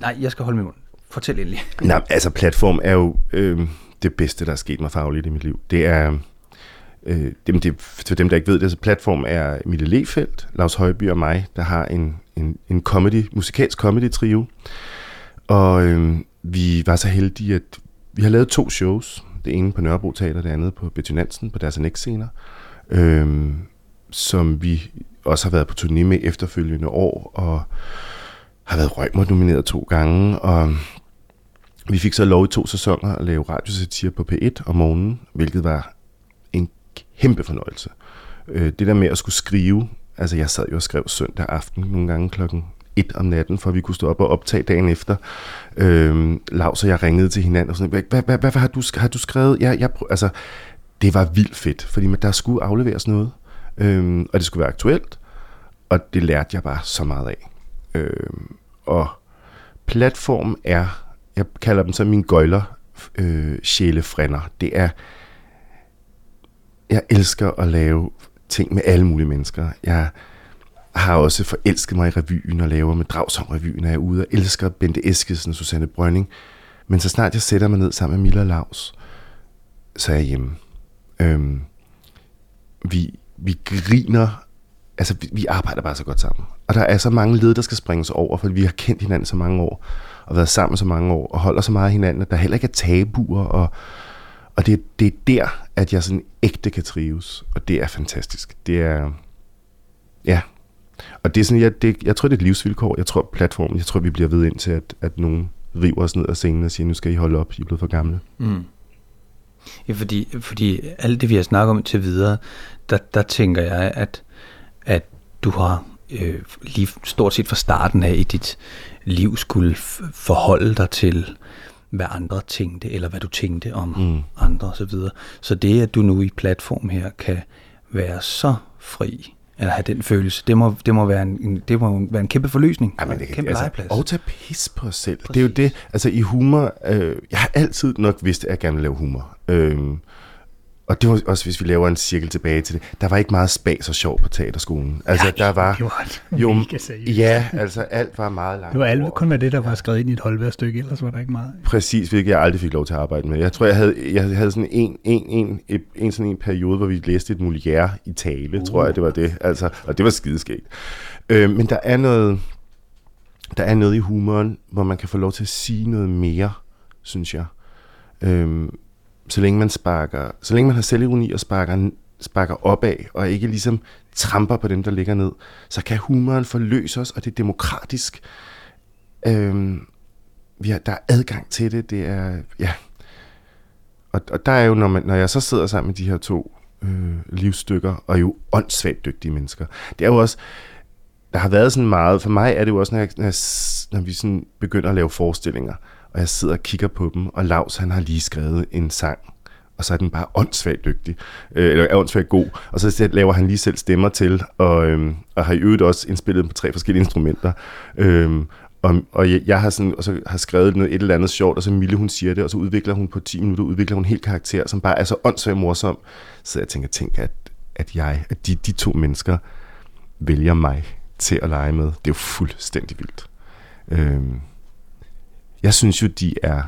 [SPEAKER 3] nej, jeg skal holde min mund. Fortæl endelig.
[SPEAKER 2] Nej, altså platform er jo øh, det bedste, der er sket mig fagligt i mit liv. Det er, øh, dem, det, for dem, der ikke ved det, så platform er Mille Lefeldt, Lars Højby og mig, der har en, en, en comedy, musikalsk comedy-trio. Og øh, vi var så heldige, at vi har lavet to shows. Det ene på Nørrebro Teater, det andet på Betty Nansen, på deres annex-scener. Øh, som vi også har været på turné med efterfølgende år, og har været Rømer nomineret to gange, og vi fik så lov i to sæsoner at lave radiosatire på P1 om morgenen, hvilket var kæmpe fornøjelse. Øh, det der med at skulle skrive, altså jeg sad jo og skrev søndag aften nogle gange klokken et om natten, for at vi kunne stå op og optage dagen efter. Øhm, Lars og jeg ringede til hinanden og sådan, hvad, hvad, hvad, hvad har, du, har du skrevet? Ja, jeg, altså, det var vildt fedt, fordi man, der skulle afleveres noget, øhm, og det skulle være aktuelt, og det lærte jeg bare så meget af. Øhm, og platform er, jeg kalder dem så min gøjler øh, sjælefrænder. Det er, jeg elsker at lave ting med alle mulige mennesker. Jeg har også forelsket mig i revyen og laver med Dragsholm revyen, er jeg er ude og elsker Bente Eskesen og Susanne Brønning. Men så snart jeg sætter mig ned sammen med Miller Laus, så er jeg hjemme. Øhm, vi, vi griner altså, vi, vi arbejder bare så godt sammen. Og der er så mange led, der skal springes over, for vi har kendt hinanden så mange år, og været sammen så mange år, og holder så meget af hinanden, at der heller ikke er tabuer, og, og det, det er der, at jeg sådan ægte kan trives, og det er fantastisk. Det er, ja, og det er sådan, jeg, det, jeg tror, det er et livsvilkår. Jeg tror, platformen, jeg tror, vi bliver ved ind til, at, at nogen river os ned af scenen og siger, nu skal I holde op, I er blevet for gamle. Mm.
[SPEAKER 3] Ja, fordi, fordi alt det, vi har snakket om til videre, der, der tænker jeg, at, at du har øh, lige stort set fra starten af i dit liv skulle forholde dig til, hvad andre tænkte, eller hvad du tænkte om mm. andre osv. Så, så det, at du nu i platform her kan være så fri, eller have den følelse, det må, det må, være, en, det må være en kæmpe forløsning.
[SPEAKER 2] Ja, men det kan,
[SPEAKER 3] kæmpe
[SPEAKER 2] altså,
[SPEAKER 3] legeplads.
[SPEAKER 2] Og tage pis på os selv. Præcis. Det er jo det. Altså i humor, øh, jeg har altid nok vidst, at jeg gerne vil lave humor. Øh, og det var også, hvis vi laver en cirkel tilbage til det, der var ikke meget spas og sjov på teaterskolen. Altså,
[SPEAKER 1] Nej,
[SPEAKER 2] der var...
[SPEAKER 1] det var
[SPEAKER 2] jo,
[SPEAKER 1] mega seriøst.
[SPEAKER 2] Ja, altså alt var meget langt.
[SPEAKER 1] Det var alt, kun med det, der var skrevet ind i et holdværstykke, ellers var der ikke meget.
[SPEAKER 2] Præcis, hvilket jeg aldrig fik lov til at arbejde med. Jeg tror, jeg havde, jeg havde sådan en, en, en, en, en, sådan en periode, hvor vi læste et Molière i tale, uh. tror jeg, det var det. Altså, og det var skideskægt. Øh, men der er noget, der er noget i humoren, hvor man kan få lov til at sige noget mere, synes jeg. Øh, så længe man sparker, så længe man har selvironi og sparker, sparker opad, og ikke ligesom tramper på dem, der ligger ned, så kan humoren forløse os, og det er demokratisk. Øhm, vi har, der er adgang til det, det er, ja. Og, og der er jo, når, man, når jeg så sidder sammen med de her to øh, livsstykker, og jo åndssvagt dygtige mennesker, det er jo også, der har været sådan meget, for mig er det jo også, når, jeg, når, jeg, når vi sådan begynder at lave forestillinger, og jeg sidder og kigger på dem, og Lars han har lige skrevet en sang, og så er den bare åndssvagt dygtig, øh, eller åndssvagt god, og så laver han lige selv stemmer til, og, øh, og har i øvrigt også indspillet på tre forskellige instrumenter, øh, og, og jeg, jeg har, sådan, og så har skrevet noget, et eller andet sjovt, og så Mille hun siger det, og så udvikler hun på 10 minutter, udvikler hun helt karakter, som bare er så åndssvagt morsom, så jeg tænker, tænk, at, at jeg, at de, de to mennesker vælger mig til at lege med, det er jo fuldstændig vildt. Øhm, jeg synes jo, de er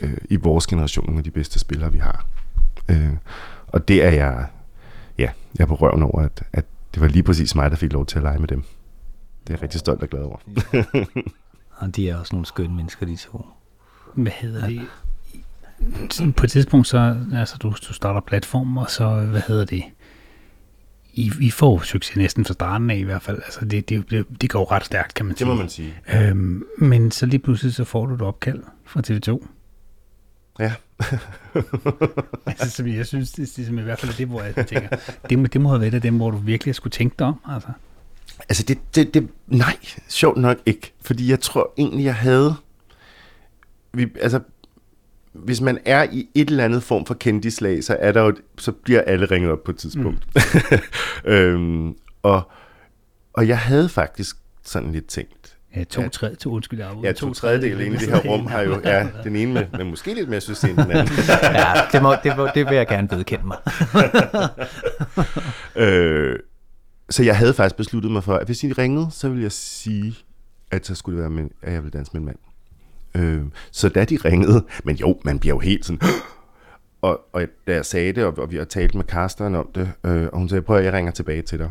[SPEAKER 2] øh, i vores generation nogle af de bedste spillere, vi har. Øh, og det er jeg, ja, jeg er på røven over, at, at det var lige præcis mig, der fik lov til at lege med dem. Det er jeg rigtig stolt og glad over.
[SPEAKER 3] og de er også nogle skønne mennesker, de to.
[SPEAKER 1] Hvad hedder det? Sådan På et tidspunkt, så, altså du, du starter platform, og så, hvad hedder det? I, I får succes næsten fra starten af i hvert fald. Altså det, det, det, går ret stærkt, kan man sige.
[SPEAKER 2] Det må man sige.
[SPEAKER 1] Øhm, men så lige pludselig, så får du et opkald fra TV2.
[SPEAKER 2] Ja.
[SPEAKER 1] altså, som jeg synes, det, det, det, i hvert fald er det, hvor jeg tænker, det, må- det må have været af dem, hvor du virkelig skulle tænke dig om. Altså.
[SPEAKER 2] Altså, det, det, det, nej, sjovt nok ikke. Fordi jeg tror egentlig, jeg havde... Vi, altså, hvis man er i et eller andet form for kendislag, så, er der jo, så bliver alle ringet op på et tidspunkt. Mm. øhm, og, og jeg havde faktisk sådan lidt tænkt,
[SPEAKER 1] Ja, to tredje, to, undskyld, jeg.
[SPEAKER 2] Ja, to tredjedel inde i det her rum har jo, ja, den ene med, men måske lidt mere synes end den anden.
[SPEAKER 3] ja, det, må, det, må, det vil jeg gerne vedkende mig.
[SPEAKER 2] øh, så jeg havde faktisk besluttet mig for, at hvis de ringede, så ville jeg sige, at så skulle det være, med, at jeg ville danse med en mand. Øh, så da de ringede, men jo, man bliver jo helt sådan, og, og da jeg sagde det, og, og vi har talt med Karsten om det, øh, og hun sagde, prøv at jeg ringer tilbage til dig.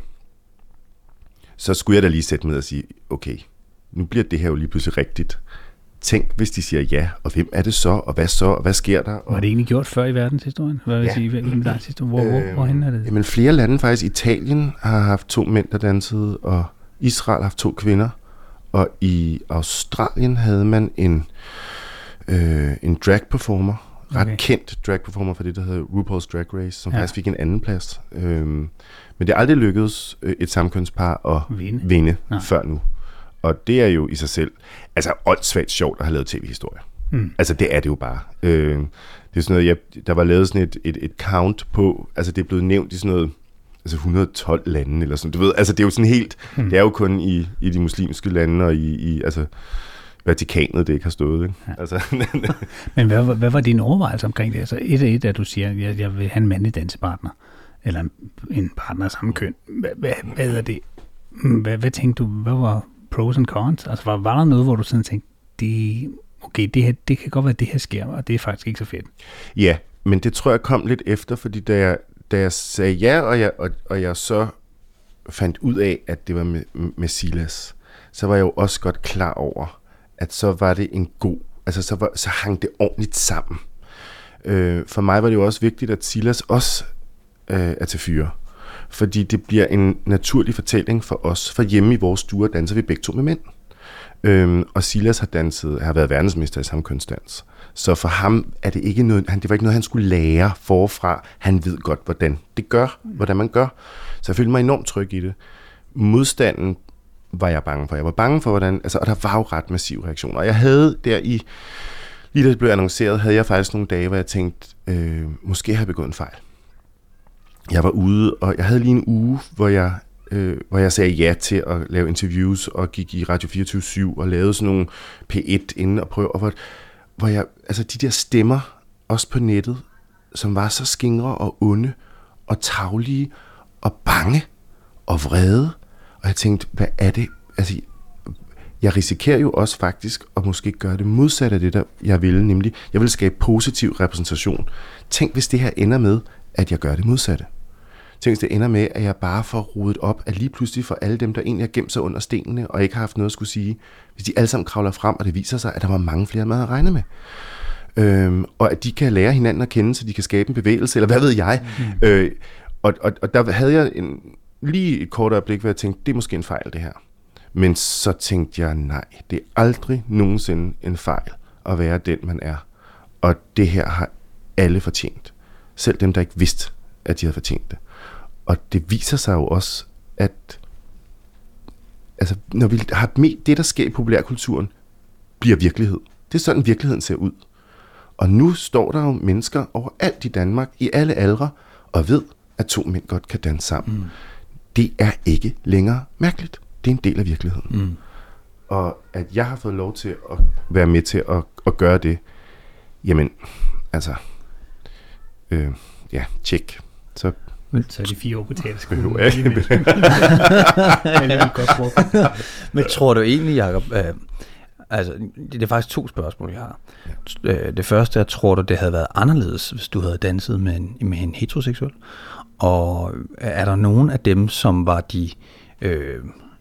[SPEAKER 2] Så skulle jeg da lige sætte mig ned og sige, okay, nu bliver det her jo lige pludselig rigtigt. Tænk, hvis de siger ja, og hvem er det så, og hvad så, og hvad sker der? Og,
[SPEAKER 1] Var det egentlig gjort før i verdenshistorien? Hvad vil
[SPEAKER 2] Ja.
[SPEAKER 1] sige, i verdenshistorien? Hvor, hvor,
[SPEAKER 2] Øh,
[SPEAKER 1] hvorhen er det?
[SPEAKER 2] Jamen flere lande faktisk. Italien har haft to mænd, der dansede, og Israel har haft to kvinder. Og i Australien havde man en, øh, en drag performer, ret
[SPEAKER 1] Okay.
[SPEAKER 2] kendt drag performer for det, der hedder RuPaul's Drag Race, som
[SPEAKER 1] Ja.
[SPEAKER 2] faktisk fik en anden plads. Øhm, men det er aldrig lykkedes øh, et samkønspar at
[SPEAKER 1] Vinde.
[SPEAKER 2] vinde før nu. Og det er jo i sig selv, altså åndssvagt sjovt at have lavet tv-historie.
[SPEAKER 1] Mm.
[SPEAKER 2] Altså det er det jo bare. Øh, det er sådan noget, jeg, der var lavet sådan et, et, et count på, altså det er blevet nævnt i sådan noget, altså 112 lande eller sådan, du ved, altså det er jo sådan helt,
[SPEAKER 1] Hmm.
[SPEAKER 2] det er jo kun i, i de muslimske lande og i, i altså Vatikanet, det ikke har stået, ikke?
[SPEAKER 1] Ja.
[SPEAKER 2] Altså,
[SPEAKER 1] Men hvad, var- hvad var din overvejelse omkring det? Altså et af et, at du siger, jeg, jeg vil have en mandlig dansepartner, eller en, en partner af samme køn. Hvad, hvad, hvad er det? Hvad, hvad tænkte du, hvad var pros and cons? Altså var, var der noget, hvor du sådan tænkte, det, okay, det, her, det kan godt være, at det her sker, og det er faktisk ikke så fedt.
[SPEAKER 2] ja, men det tror jeg kom lidt efter, fordi da jeg, da jeg sagde ja, og jeg, og, og jeg så fandt ud af, at det var med, med Silas, så var jeg jo også godt klar over, at så var det en god, altså så, var, så hang det ordentligt sammen. Øh, for mig var det jo også vigtigt, at Silas også øh, er til fyre. Fordi det bliver en naturlig fortælling for os, for hjemme i vores stuer danser vi begge to med mænd. Øhm, og Silas har danset, har været verdensmester i samkønsdans. Så for ham er det ikke noget, han, det var ikke noget, han skulle lære forfra. Han ved godt, hvordan det gør, hvordan man gør. Så jeg følte mig enormt tryg i det. Modstanden var jeg bange for. Jeg var bange for, hvordan... Altså, og der var jo ret massive reaktioner. Og jeg havde der i... Lige da det blev annonceret, havde jeg faktisk nogle dage, hvor jeg tænkte, øh, måske har jeg begået en fejl. Jeg var ude, og jeg havde lige en uge, hvor jeg, øh, hvor jeg sagde ja til at lave interviews, og gik i Radio 24 og lavede sådan nogle P1 inden og prøvede. og hvor, hvor jeg, altså de der stemmer, også på nettet, som var så skingre og onde, og taglige, og bange, og vrede, og jeg tænkte, hvad er det? Altså, jeg risikerer jo også faktisk at måske gøre det modsatte af det, der jeg ville, nemlig, jeg vil skabe positiv repræsentation. Tænk, hvis det her ender med, at jeg gør det modsatte. Tænk, det ender med, at jeg bare får rodet op, at lige pludselig for alle dem, der egentlig har gemt sig under stenene, og ikke har haft noget at skulle sige, hvis de alle sammen kravler frem, og det viser sig, at der var mange flere, man havde regnet med. Øhm, og at de kan lære hinanden at kende, så de kan skabe en bevægelse, eller hvad ved jeg. Mm. Øh, og, og, og der havde jeg en, lige et kort øjeblik, hvor jeg tænkte, det er måske en fejl, det her. Men så tænkte jeg, nej, det er aldrig nogensinde en fejl at være den, man er. Og det her har alle fortjent. Selv dem, der ikke vidste, at de havde fortjent det. Og det viser sig jo også, at altså, når vi har med det, der sker i populærkulturen, bliver virkelighed. Det er sådan, virkeligheden ser ud. Og nu står der jo mennesker overalt i Danmark, i alle aldre, og ved, at to mænd godt kan danse sammen. Mm. Det er ikke længere mærkeligt. Det er en del af virkeligheden. Mm. Og at jeg har fået lov til at være med til at, at gøre det, jamen, altså, øh, ja, tjek. Så
[SPEAKER 1] så er de fire år på teaterskolen.
[SPEAKER 2] Behøver jeg ikke.
[SPEAKER 3] Men tror du egentlig, Jacob, øh, altså, det er faktisk to spørgsmål, jeg har. Ja. Øh, det første er, tror du, det havde været anderledes, hvis du havde danset med en, med en heteroseksuel? Og er der nogen af dem, som var de... Øh,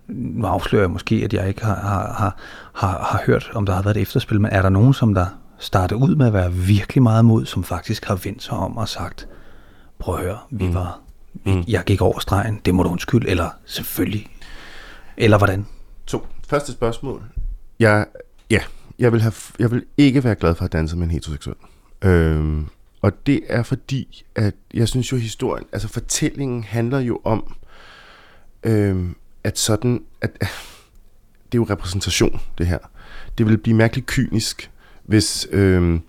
[SPEAKER 3] nu afslører jeg måske, at jeg ikke har, har, har, har hørt, om der har været et efterspil, men er der nogen, som der startede ud med at være virkelig meget mod, som faktisk har vendt sig om og sagt, prøv at høre, vi mm. var, vi, mm. jeg gik over stregen, det må du undskylde, eller selvfølgelig, eller hvordan?
[SPEAKER 2] To. Første spørgsmål. Jeg, ja, jeg vil, have, jeg vil ikke være glad for at danse med en heteroseksuel. Øhm, og det er fordi, at jeg synes jo, historien, altså fortællingen handler jo om, øhm, at sådan, at, at det er jo repræsentation, det her. Det ville blive mærkeligt kynisk, hvis, øhm,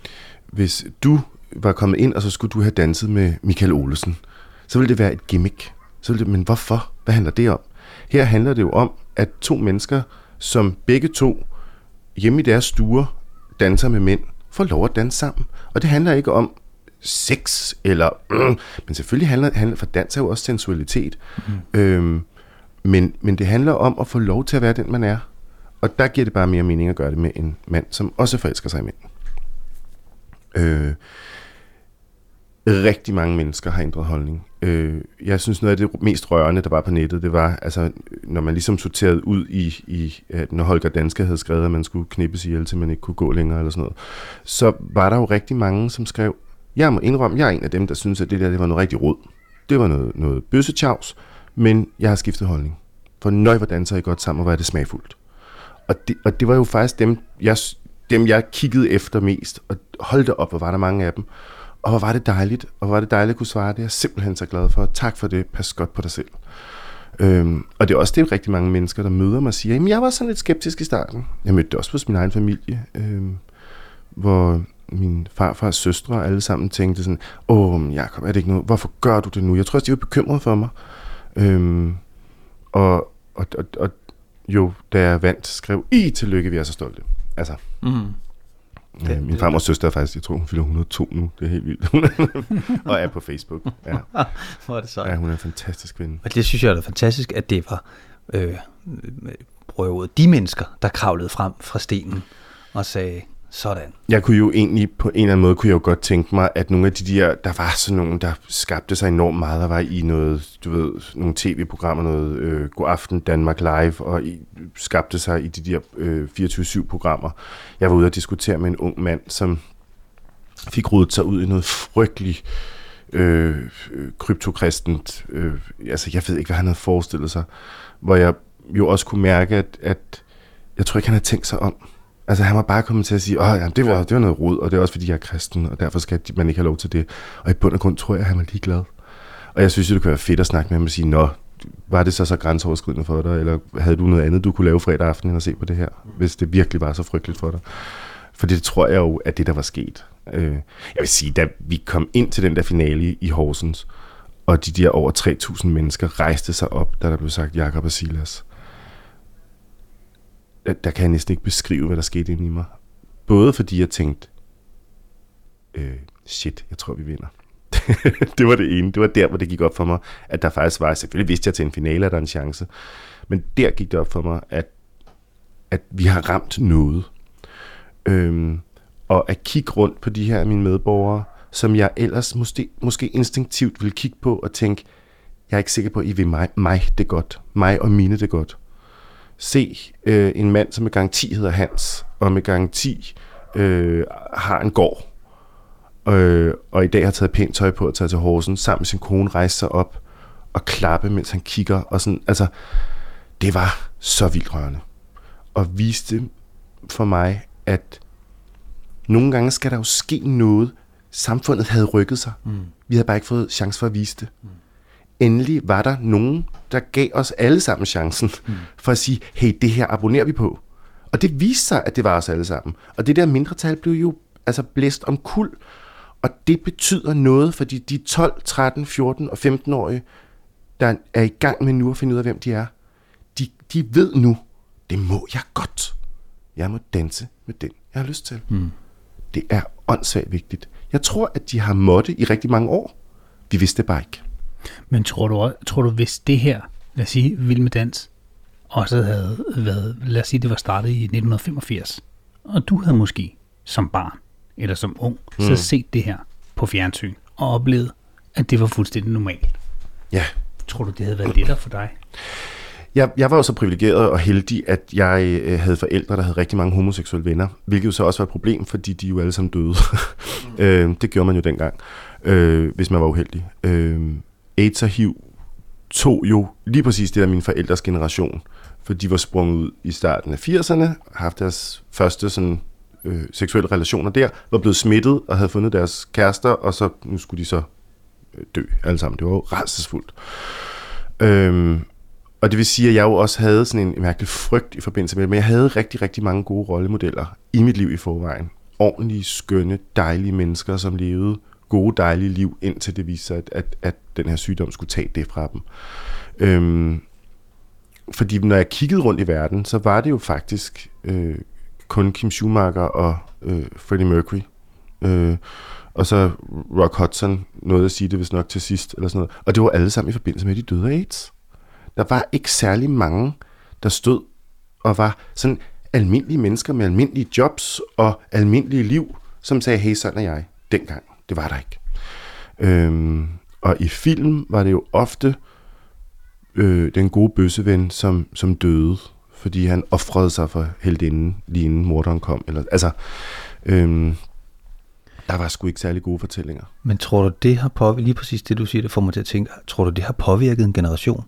[SPEAKER 2] hvis du var kommet ind, og så skulle du have danset med Michael Olesen. Så ville det være et gimmick. Så ville det, men hvorfor? Hvad handler det om? Her handler det jo om, at to mennesker, som begge to hjemme i deres stuer danser med mænd, får lov at danse sammen. Og det handler ikke om sex, eller, mm, men selvfølgelig handler, handler for dans er jo også sensualitet. Mm. Øhm, men, men det handler om at få lov til at være den, man er. Og der giver det bare mere mening at gøre det med en mand, som også forelsker sig i mænd. Øh, rigtig mange mennesker har ændret holdning. Øh, jeg synes, noget af det mest rørende, der var på nettet, det var, altså, når man ligesom sorterede ud i, i at når Holger Danske havde skrevet, at man skulle knippes ihjel, til man ikke kunne gå længere, eller sådan noget, så var der jo rigtig mange, som skrev, jeg må indrømme, jeg er en af dem, der synes, at det der det var noget rigtig råd. Det var noget, noget bøssetjavs, men jeg har skiftet holdning. For nøj, hvor danser I godt sammen, og hvor er det smagfuldt. Og det, og det var jo faktisk dem jeg, dem, jeg kiggede efter mest, og holdt op, hvor var der mange af dem. Og hvor var det dejligt, og hvor var det dejligt at kunne svare. Det er jeg simpelthen så glad for. Tak for det. Pas godt på dig selv. Øhm, og det er også det, rigtig mange mennesker, der møder mig og siger, jamen jeg var sådan lidt skeptisk i starten. Jeg mødte det også hos min egen familie, øhm, hvor min farfars søstre alle sammen tænkte sådan, åh, Jacob, er det ikke noget? Hvorfor gør du det nu? Jeg tror også, de var bekymrede for mig. Øhm, og, og, og, og jo, da jeg vandt, skrev, i tillykke, vi er så stolte. Altså, mm. Det, øh, min farmors søster er faktisk, jeg tror, hun fylder 102 nu. Det er helt vildt. og er på Facebook. Ja.
[SPEAKER 3] Hvor er det så?
[SPEAKER 2] Ja, hun er en fantastisk kvinde.
[SPEAKER 3] Og det synes jeg er fantastisk, at det var øh, prøvet de mennesker, der kravlede frem fra stenen og sagde, sådan.
[SPEAKER 2] Jeg kunne jo egentlig, på en eller anden måde, kunne jeg jo godt tænke mig, at nogle af de der, der var sådan nogle, der skabte sig enormt meget, der var i noget, du ved, nogle tv-programmer, noget øh, God Aften Danmark Live, og i, skabte sig i de der øh, 24-7-programmer. Jeg var ude og diskutere med en ung mand, som fik rodet sig ud i noget frygteligt øh, kryptokristent, øh, altså jeg ved ikke, hvad han havde forestillet sig, hvor jeg jo også kunne mærke, at, at jeg tror ikke, han havde tænkt sig om. Altså han var bare kommet til at sige, åh, jamen, det, var, det var noget rod, og det er også fordi, jeg er kristen, og derfor skal man ikke have lov til det. Og i bund og grund tror jeg, at han var ligeglad. Og jeg synes, det kunne være fedt at snakke med ham og sige, nå, var det så så grænseoverskridende for dig, eller havde du noget andet, du kunne lave fredag aften end at se på det her, hvis det virkelig var så frygteligt for dig? For det tror jeg jo, at det, der var sket. Øh, jeg vil sige, da vi kom ind til den der finale i Horsens, og de der over 3.000 mennesker rejste sig op, da der blev sagt Jakob og Silas. Der, der kan jeg næsten ikke beskrive, hvad der skete inde i mig. Både fordi jeg tænkte, øh, shit, jeg tror, vi vinder. det var det ene. Det var der, hvor det gik op for mig, at der faktisk var, selvfølgelig vidste jeg til en finale, at der er en chance, men der gik det op for mig, at, at vi har ramt noget. Øhm, og at kigge rundt på de her mine medborgere, som jeg ellers måske, måske instinktivt vil kigge på og tænke, jeg er ikke sikker på, at I vil mig, mig det godt. Mig og mine det godt. Se øh, en mand, som med garanti hedder Hans, og med garanti øh, har en gård, øh, og i dag har taget pænt tøj på og taget til Horsen, sammen med sin kone rejse sig op og klappe, mens han kigger. Og sådan, altså, det var så vildt rørende. Og viste for mig, at nogle gange skal der jo ske noget. Samfundet havde rykket sig. Mm. Vi havde bare ikke fået chance for at vise det. Mm. Endelig var der nogen, der gav os alle sammen chancen mm. for at sige, hey, det her abonnerer vi på. Og det viste sig, at det var os alle sammen. Og det der mindretal blev jo altså blæst om kul. Og det betyder noget, fordi de 12, 13, 14 og 15-årige, der er i gang med nu at finde ud af, hvem de er, de, de ved nu, det må jeg godt. Jeg må danse med den, jeg har lyst til. Mm. Det er åndssvagt vigtigt. Jeg tror, at de har måtte i rigtig mange år. Vi vidste det bare ikke.
[SPEAKER 1] Men tror du, tror du hvis det her, lad os sige, Vild med Dans, også havde været, lad os sige, det var startet i 1985, og du havde måske som barn, eller som ung, mm. så set det her på fjernsyn, og oplevet, at det var fuldstændig normalt.
[SPEAKER 2] Ja.
[SPEAKER 1] Tror du, det havde været lettere for dig?
[SPEAKER 2] Jeg, jeg var jo så privilegeret og heldig, at jeg øh, havde forældre, der havde rigtig mange homoseksuelle venner, hvilket jo så også var et problem, fordi de jo alle sammen døde. Øh, det gjorde man jo dengang, øh, hvis man var uheldig. Øh, AIDS og HIV tog jo lige præcis det der min forældres generation, for de var sprunget ud i starten af 80'erne, haft deres første sådan, øh, seksuelle relationer der, var blevet smittet og havde fundet deres kærester, og så nu skulle de så øh, dø alle sammen. Det var jo rædselsfuldt. Øhm, og det vil sige, at jeg jo også havde sådan en mærkelig frygt i forbindelse med det, men jeg havde rigtig, rigtig mange gode rollemodeller i mit liv i forvejen. Ordentlige, skønne, dejlige mennesker, som levede gode, dejlige liv, indtil det viste sig, at, at, at den her sygdom skulle tage det fra dem. Øhm, fordi når jeg kiggede rundt i verden, så var det jo faktisk øh, kun Kim Schumacher og øh, Freddie Mercury. Øh, og så Rock Hudson nåede at sige det vist nok til sidst, eller sådan noget. Og det var alle sammen i forbindelse med, at de døde af AIDS. Der var ikke særlig mange, der stod og var sådan almindelige mennesker med almindelige jobs og almindelige liv, som sagde, hey, sådan er jeg, dengang. Det var der ikke. Øhm, og i film var det jo ofte øh, den gode bøsseven, som, som døde, fordi han offrede sig for heldinden, lige inden morderen kom. Eller, altså, øhm, der var sgu ikke særlig gode fortællinger.
[SPEAKER 3] Men tror du, det har påvirket, lige præcis det du siger, det får mig til at tænke, tror du, det har påvirket en generation?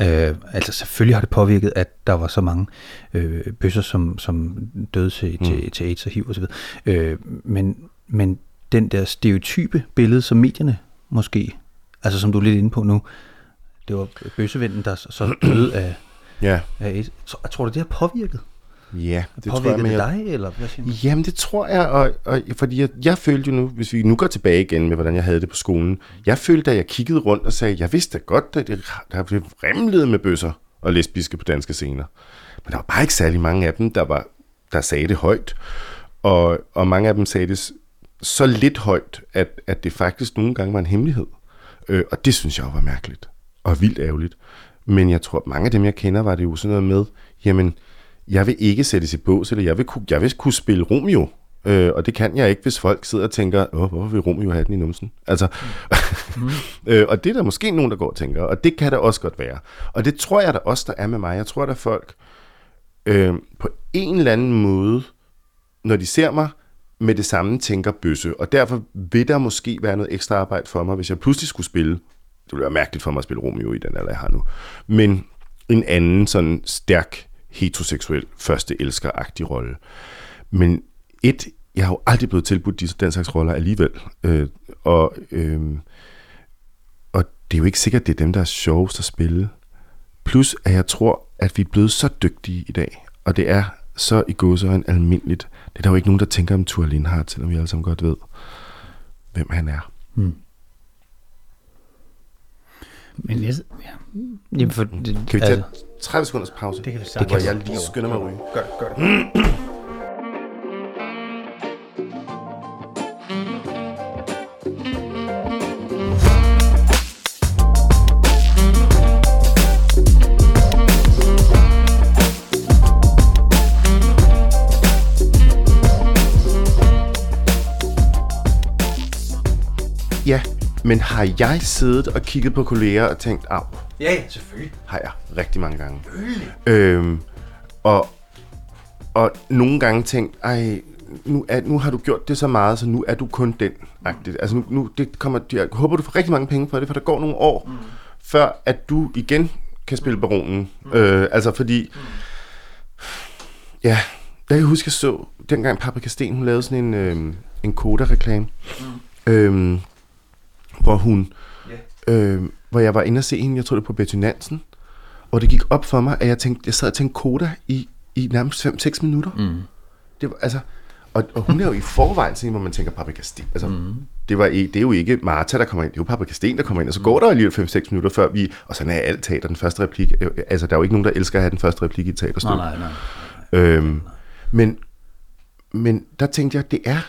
[SPEAKER 3] Øh, altså selvfølgelig har det påvirket, at der var så mange øh, bøsser, som, som døde til, mm. til, til AIDS og HIV osv. Øh, men, men den der stereotype billede, som medierne måske, altså som du er lidt inde på nu, det var bøssevinden, der så døde af,
[SPEAKER 2] ja.
[SPEAKER 3] af AIDS. Så, tror du, det har påvirket?
[SPEAKER 2] Ja, det
[SPEAKER 3] tror jeg. Men det dig, eller hvad siger du?
[SPEAKER 2] Jamen, det tror jeg, og, og, fordi jeg, jeg følte jo nu, hvis vi nu går tilbage igen med, hvordan jeg havde det på skolen, jeg følte, at jeg kiggede rundt og sagde, jeg vidste godt, at det, der blev remlet med bøsser og lesbiske på danske scener. Men der var bare ikke særlig mange af dem, der, var, der sagde det højt. Og, og mange af dem sagde det så lidt højt, at, at det faktisk nogle gange var en hemmelighed. Øh, og det synes jeg var mærkeligt og vildt ærgerligt. Men jeg tror, at mange af dem, jeg kender, var det jo sådan noget med, jamen, jeg vil ikke sættes i bås, eller jeg vil, kunne, jeg vil kunne spille Romeo. Øh, og det kan jeg ikke, hvis folk sidder og tænker, Åh, hvorfor vil Romeo have den i numsen? Altså, mm. øh, og det er der måske nogen, der går og tænker, og det kan der også godt være. Og det tror jeg der også, der er med mig. Jeg tror, der er folk øh, på en eller anden måde, når de ser mig, med det samme tænker bøsse. Og derfor vil der måske være noget ekstra arbejde for mig, hvis jeg pludselig skulle spille. Det ville være mærkeligt for mig at spille Romeo i den alder, jeg har nu. Men en anden sådan stærk heteroseksuel første elsker rolle. Men et, jeg har jo aldrig blevet tilbudt disse, den slags roller alligevel. Øh, og, øh, og det er jo ikke sikkert, det er dem, der er sjovest at spille. Plus, at jeg tror, at vi er blevet så dygtige i dag, og det er så i en almindeligt. Det er der jo ikke nogen, der tænker om Thor Lindhardt, selvom vi alle sammen godt ved, hvem han er. Hmm.
[SPEAKER 1] Men jeg, ja.
[SPEAKER 3] Jamen for, det,
[SPEAKER 2] kan vi tage altså, 30 sekunders pause?
[SPEAKER 1] Det kan vi sagtens.
[SPEAKER 2] Hvor jeg lige skynder mig at ryge.
[SPEAKER 3] Gør, gør det.
[SPEAKER 2] Ja, men har jeg siddet og kigget på kolleger og tænkt, af?
[SPEAKER 3] Ja, selvfølgelig.
[SPEAKER 2] Har jeg rigtig mange gange. Øhm, og, og nogle gange tænkt, ej, nu, er, nu har du gjort det så meget, så nu er du kun den. -agtigt. Altså nu, nu det kommer, jeg håber, du får rigtig mange penge for det, for der går nogle år, mm. før at du igen kan spille baronen. Mm. Øh, altså fordi, mm. ja, jeg kan huske, jeg så, dengang Paprika Sten, hun lavede sådan en, øh, en Koda-reklame. Mm. Øhm, hvor hun, yeah. øh, hvor jeg var inde og se hende, jeg tror det på Betty Nansen, og det gik op for mig, at jeg tænkte, jeg sad og tænkte Koda i, i nærmest 5-6 minutter. Mm. Det var, altså, og, og hun er jo i forvejen sådan hvor man tænker Paprika Sten. Altså, mm. det, var, det er jo ikke Martha, der kommer ind, det er jo Paprika Sten, der kommer ind, og så mm. går der alligevel 5-6 minutter, før vi, og sådan er alt teater, den første replik, øh, altså der er jo ikke nogen, der elsker at have den første replik i et teaterstykke.
[SPEAKER 3] Nej, nej, nej.
[SPEAKER 2] Øhm, men, men der tænkte jeg, det er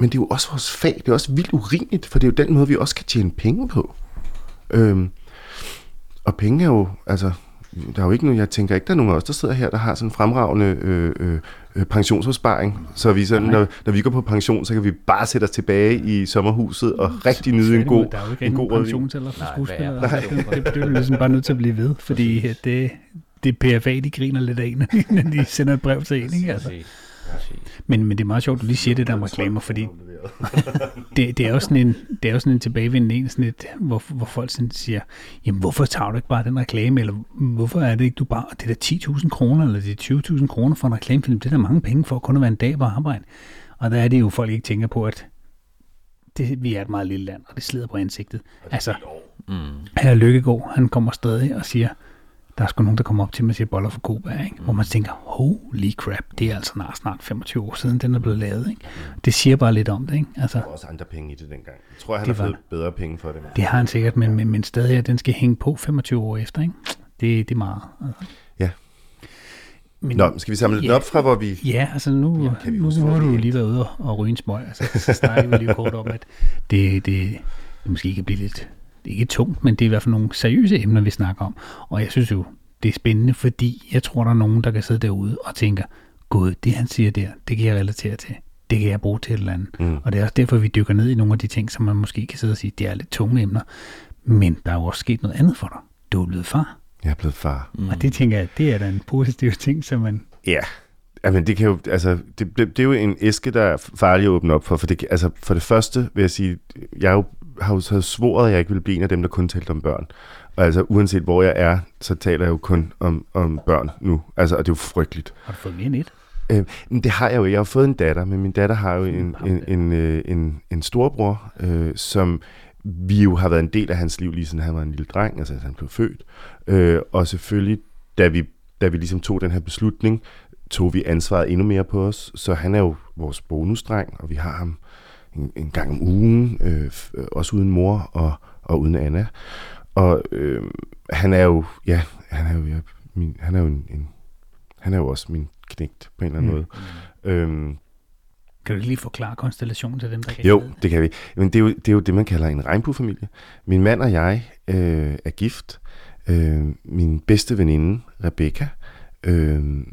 [SPEAKER 2] men det er jo også vores fag. Det er også vildt urimeligt, for det er jo den måde, vi også kan tjene penge på. Øhm, og penge er jo, altså, der er jo ikke nogen, jeg tænker ikke, der er nogen af os, der sidder her, der har sådan en fremragende øh, øh, øh pensionsopsparing. Så vi sådan, når, når vi går på pension, så kan vi bare sætte os tilbage i sommerhuset og rigtig nyde en god
[SPEAKER 1] Der er jo ikke en god pensionsalder for skuespillere. Nej, det, det, er ligesom bare nødt til at blive ved, fordi det, det PFA, de griner lidt af, når de sender et brev til en. Ikke? Altså. Men, men det er meget sjovt, at du lige siger det der om reklamer, fordi det, det, er jo sådan en, det er jo sådan en tilbagevendende en, sådan et, hvor, hvor folk sådan siger, jamen hvorfor tager du ikke bare den reklame, eller hvorfor er det ikke du bare, det der 10.000 kroner, eller det er 20.000 kroner for en reklamefilm, det er der mange penge for kun at være en dag på arbejde. Og der er det jo, folk ikke tænker på, at det, vi er et meget lille land, og det slider på ansigtet. Altså, mm. her Lykkegaard, han kommer stadig og siger, der er sgu nogen, der kommer op til mig og siger boller for Cuba, ikke? Hvor man tænker, holy crap, det er altså snart, snart 25 år siden, den er blevet lavet. Ikke? Det siger bare lidt om det. Ikke? Altså,
[SPEAKER 2] der var også andre penge i det dengang. Jeg tror, han har fået bedre penge for det.
[SPEAKER 1] Det har han sikkert, men, men, men stadig, den skal hænge på 25 år efter. Ikke? Det, det er meget. Altså.
[SPEAKER 2] Ja. Men, Nå, skal vi samle ja, lidt op fra, hvor vi...
[SPEAKER 1] Ja, altså nu, ja, nu, nu har du lige været ude og ryge en smøg. Altså, så snakker vi lige kort om, at det, det, det måske kan blive lidt det er ikke tungt, men det er i hvert fald nogle seriøse emner, vi snakker om. Og jeg synes jo, det er spændende, fordi jeg tror, der er nogen, der kan sidde derude og tænker, gud, det han siger der, det kan jeg relatere til. Det kan jeg bruge til et eller andet. Mm. Og det er også derfor, vi dykker ned i nogle af de ting, som man måske kan sidde og sige, det er lidt tunge emner. Men der er jo også sket noget andet for dig. Du er blevet far.
[SPEAKER 2] Jeg er blevet far.
[SPEAKER 1] Mm. Og det tænker jeg, det er da en positiv ting, som man...
[SPEAKER 2] Ja, Jamen, det kan jo, altså, det, det, det er jo en æske, der er farlig at åbne op for, for det, altså, for det første vil jeg sige, jeg jo, har jo så svoret, at jeg ikke vil blive en af dem, der kun talte om børn. Og altså, uanset hvor jeg er, så taler jeg jo kun om, om børn nu. Altså, og det er jo frygteligt.
[SPEAKER 1] Har du fået mere end et?
[SPEAKER 2] Øh, men det har jeg jo. Jeg har fået en datter, men min datter har jo en, en, en, en, øh, en, en storbror, øh, som vi jo har været en del af hans liv, lige siden han var en lille dreng, altså han blev født. Øh, og selvfølgelig, da vi, da vi ligesom tog den her beslutning, tog vi ansvaret endnu mere på os. Så han er jo vores bonusdreng, og vi har ham en, en gang om ugen, øh, også uden mor og, og uden Anna. Og øh, han er jo, ja, han er jo, ja, min, han er jo en, en, han er jo også min knægt på en eller anden mm. måde. Øhm,
[SPEAKER 1] kan du lige forklare konstellationen til dem, der kan
[SPEAKER 2] Jo, det kan vi. Men det er jo, det er jo det, man kalder en regnbuefamilie. Min mand og jeg øh, er gift. Øh, min bedste veninde, Rebecca, øh,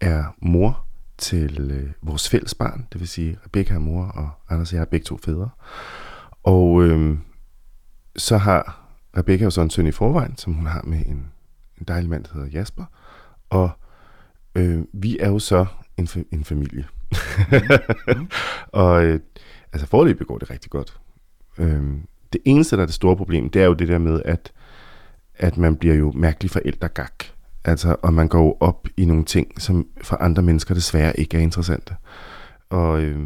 [SPEAKER 2] er mor til øh, vores fælles barn. Det vil sige, Rebecca er mor, og Anders og jeg er begge to fædre. Og øh, så har Rebecca jo så en søn i forvejen, som hun har med en, en dejlig mand, der hedder Jasper. Og øh, vi er jo så en, en familie. mm. og øh, altså forløbet går det rigtig godt. Øh, det eneste, der er det store problem, det er jo det der med, at, at man bliver jo mærkelig forældregak. Altså, og man går op i nogle ting, som for andre mennesker desværre ikke er interessante. Og øh,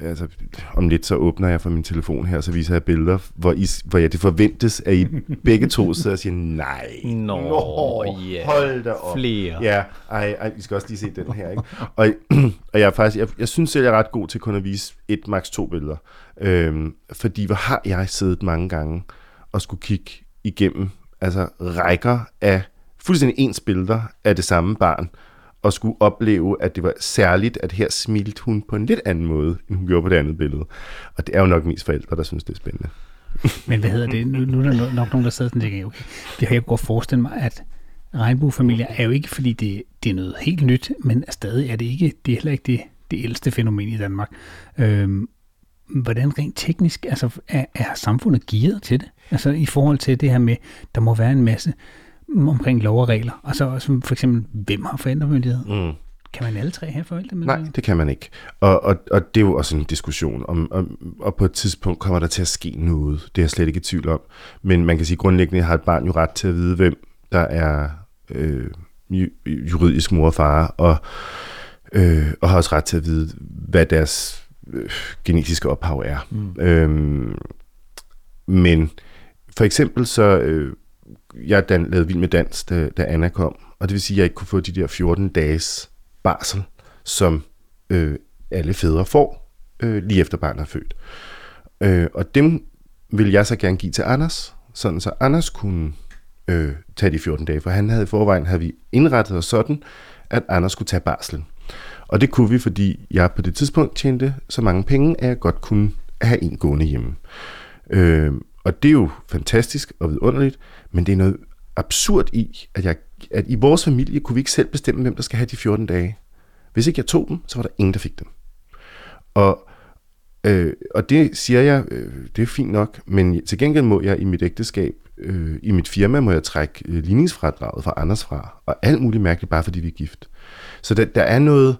[SPEAKER 2] altså, om lidt så åbner jeg for min telefon her, så viser jeg billeder, hvor, I, hvor ja, det forventes, at I begge to sidder og siger, nej,
[SPEAKER 3] Nå, ja.
[SPEAKER 2] hold da op.
[SPEAKER 3] Flere.
[SPEAKER 2] Ja, ej, ej, vi skal også lige se den her, ikke? Og, og jeg er faktisk, jeg, jeg synes selv, jeg er ret god til kun at vise et, maks to billeder. Øhm, fordi hvor har jeg siddet mange gange og skulle kigge igennem, altså rækker af fuldstændig ens billeder af det samme barn, og skulle opleve, at det var særligt, at her smilte hun på en lidt anden måde, end hun gjorde på det andet billede. Og det er jo nok mest forældre, der synes, det er spændende.
[SPEAKER 1] Men hvad hedder det? Nu, nu er der nok nogen, der sidder sådan og tænker, okay, det har jeg godt forestille mig, at regnbuefamilier er jo ikke, fordi det, det er noget helt nyt, men stadig er det ikke, det er heller ikke det, det ældste fænomen i Danmark. Øhm, hvordan rent teknisk, altså er, er samfundet gearet til det? Altså i forhold til det her med, der må være en masse omkring lov og regler. Og så også for eksempel, hvem har forældremyndighed?
[SPEAKER 2] Mm.
[SPEAKER 1] Kan man alle tre have forældremyndighed?
[SPEAKER 2] Nej, det kan man ikke. Og, og, og det er jo også en diskussion, om, om, og på et tidspunkt kommer der til at ske noget. Det er jeg slet ikke i tvivl om. Men man kan sige, grundlæggende har et barn jo ret til at vide, hvem der er øh, ju- juridisk mor og far, og, øh, og har også ret til at vide, hvad deres øh, genetiske ophav er. Mm. Øhm, men for eksempel så, øh, jeg dan, lavede Vild med Dans, da, da Anna kom, og det vil sige, at jeg ikke kunne få de der 14 dages barsel, som øh, alle fædre får, øh, lige efter barnet er født. Øh, og dem vil jeg så gerne give til Anders, sådan så Anders kunne øh, tage de 14 dage, for han havde i forvejen, havde vi indrettet os sådan, at Anders skulle tage barslen. Og det kunne vi, fordi jeg på det tidspunkt tjente så mange penge, at jeg godt kunne have en gående hjemme. Øh, og det er jo fantastisk og vidunderligt, men det er noget absurd i, at, jeg, at i vores familie kunne vi ikke selv bestemme, hvem der skal have de 14 dage. Hvis ikke jeg tog dem, så var der ingen, der fik dem. Og, øh, og det siger jeg, øh, det er fint nok, men til gengæld må jeg i mit ægteskab, øh, i mit firma, må jeg trække øh, ligningsfradraget fra Anders fra, og alt muligt mærkeligt, bare fordi vi er gift. Så der, der er noget,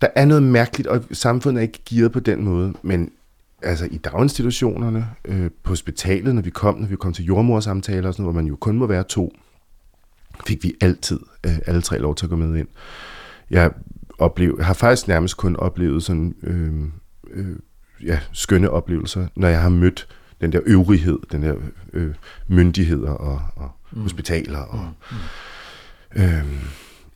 [SPEAKER 2] der er noget mærkeligt, og samfundet er ikke gearet på den måde, men altså i daginstitutionerne, øh, på hospitalet, når vi kom, når vi kom til jordmorsamtaler og sådan hvor man jo kun må være to, fik vi altid øh, alle tre lov til at gå med ind. Jeg, oplev, har faktisk nærmest kun oplevet sådan øh, øh, ja, skønne oplevelser, når jeg har mødt den der øvrighed, den der øh, myndigheder og, og mm. hospitaler. Og, mm. øh,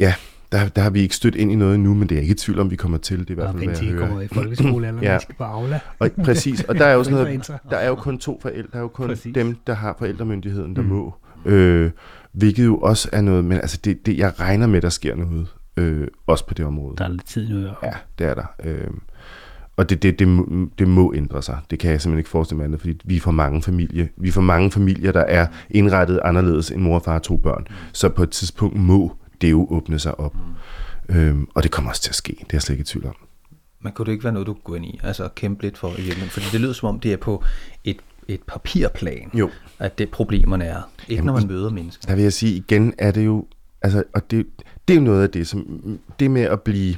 [SPEAKER 2] ja, der, der har vi ikke stødt ind i noget nu, men det er ikke i tvivl om, vi kommer til. Det er i hvert fald, hvad jeg
[SPEAKER 1] kommer
[SPEAKER 2] hører.
[SPEAKER 1] i folkeskole, eller
[SPEAKER 2] Ja.
[SPEAKER 1] skal på Aula.
[SPEAKER 2] Og, præcis, og der er jo sådan noget, der er jo kun to forældre, der er jo kun
[SPEAKER 1] Præcis.
[SPEAKER 2] dem, der har forældremyndigheden, der mm. må. Øh, hvilket jo også er noget, men altså det, det, jeg regner med, der sker noget, øh, også på det område.
[SPEAKER 1] Der er lidt tid nu.
[SPEAKER 2] Ja, det er der. Øh, og det, det, det, må- det må ændre sig. Det kan jeg simpelthen ikke forestille mig andet, fordi vi er for mange familier. Vi er for mange familier, der er indrettet anderledes end mor far og to børn. Så på et tidspunkt må det jo åbne sig op. Øhm, og det kommer også til at ske. Det er jeg slet ikke i tvivl om.
[SPEAKER 3] Men kunne det ikke være noget, du kunne gå ind i? Altså kæmpe lidt for i virkeligheden? Fordi det lyder som om, det er på et, et papirplan,
[SPEAKER 2] Jo.
[SPEAKER 3] at det problemerne er. Ikke
[SPEAKER 2] Jamen,
[SPEAKER 3] når man møder mennesker.
[SPEAKER 2] Der vil jeg sige, igen er det jo, altså, og det, det er jo noget af det, som, det med at blive,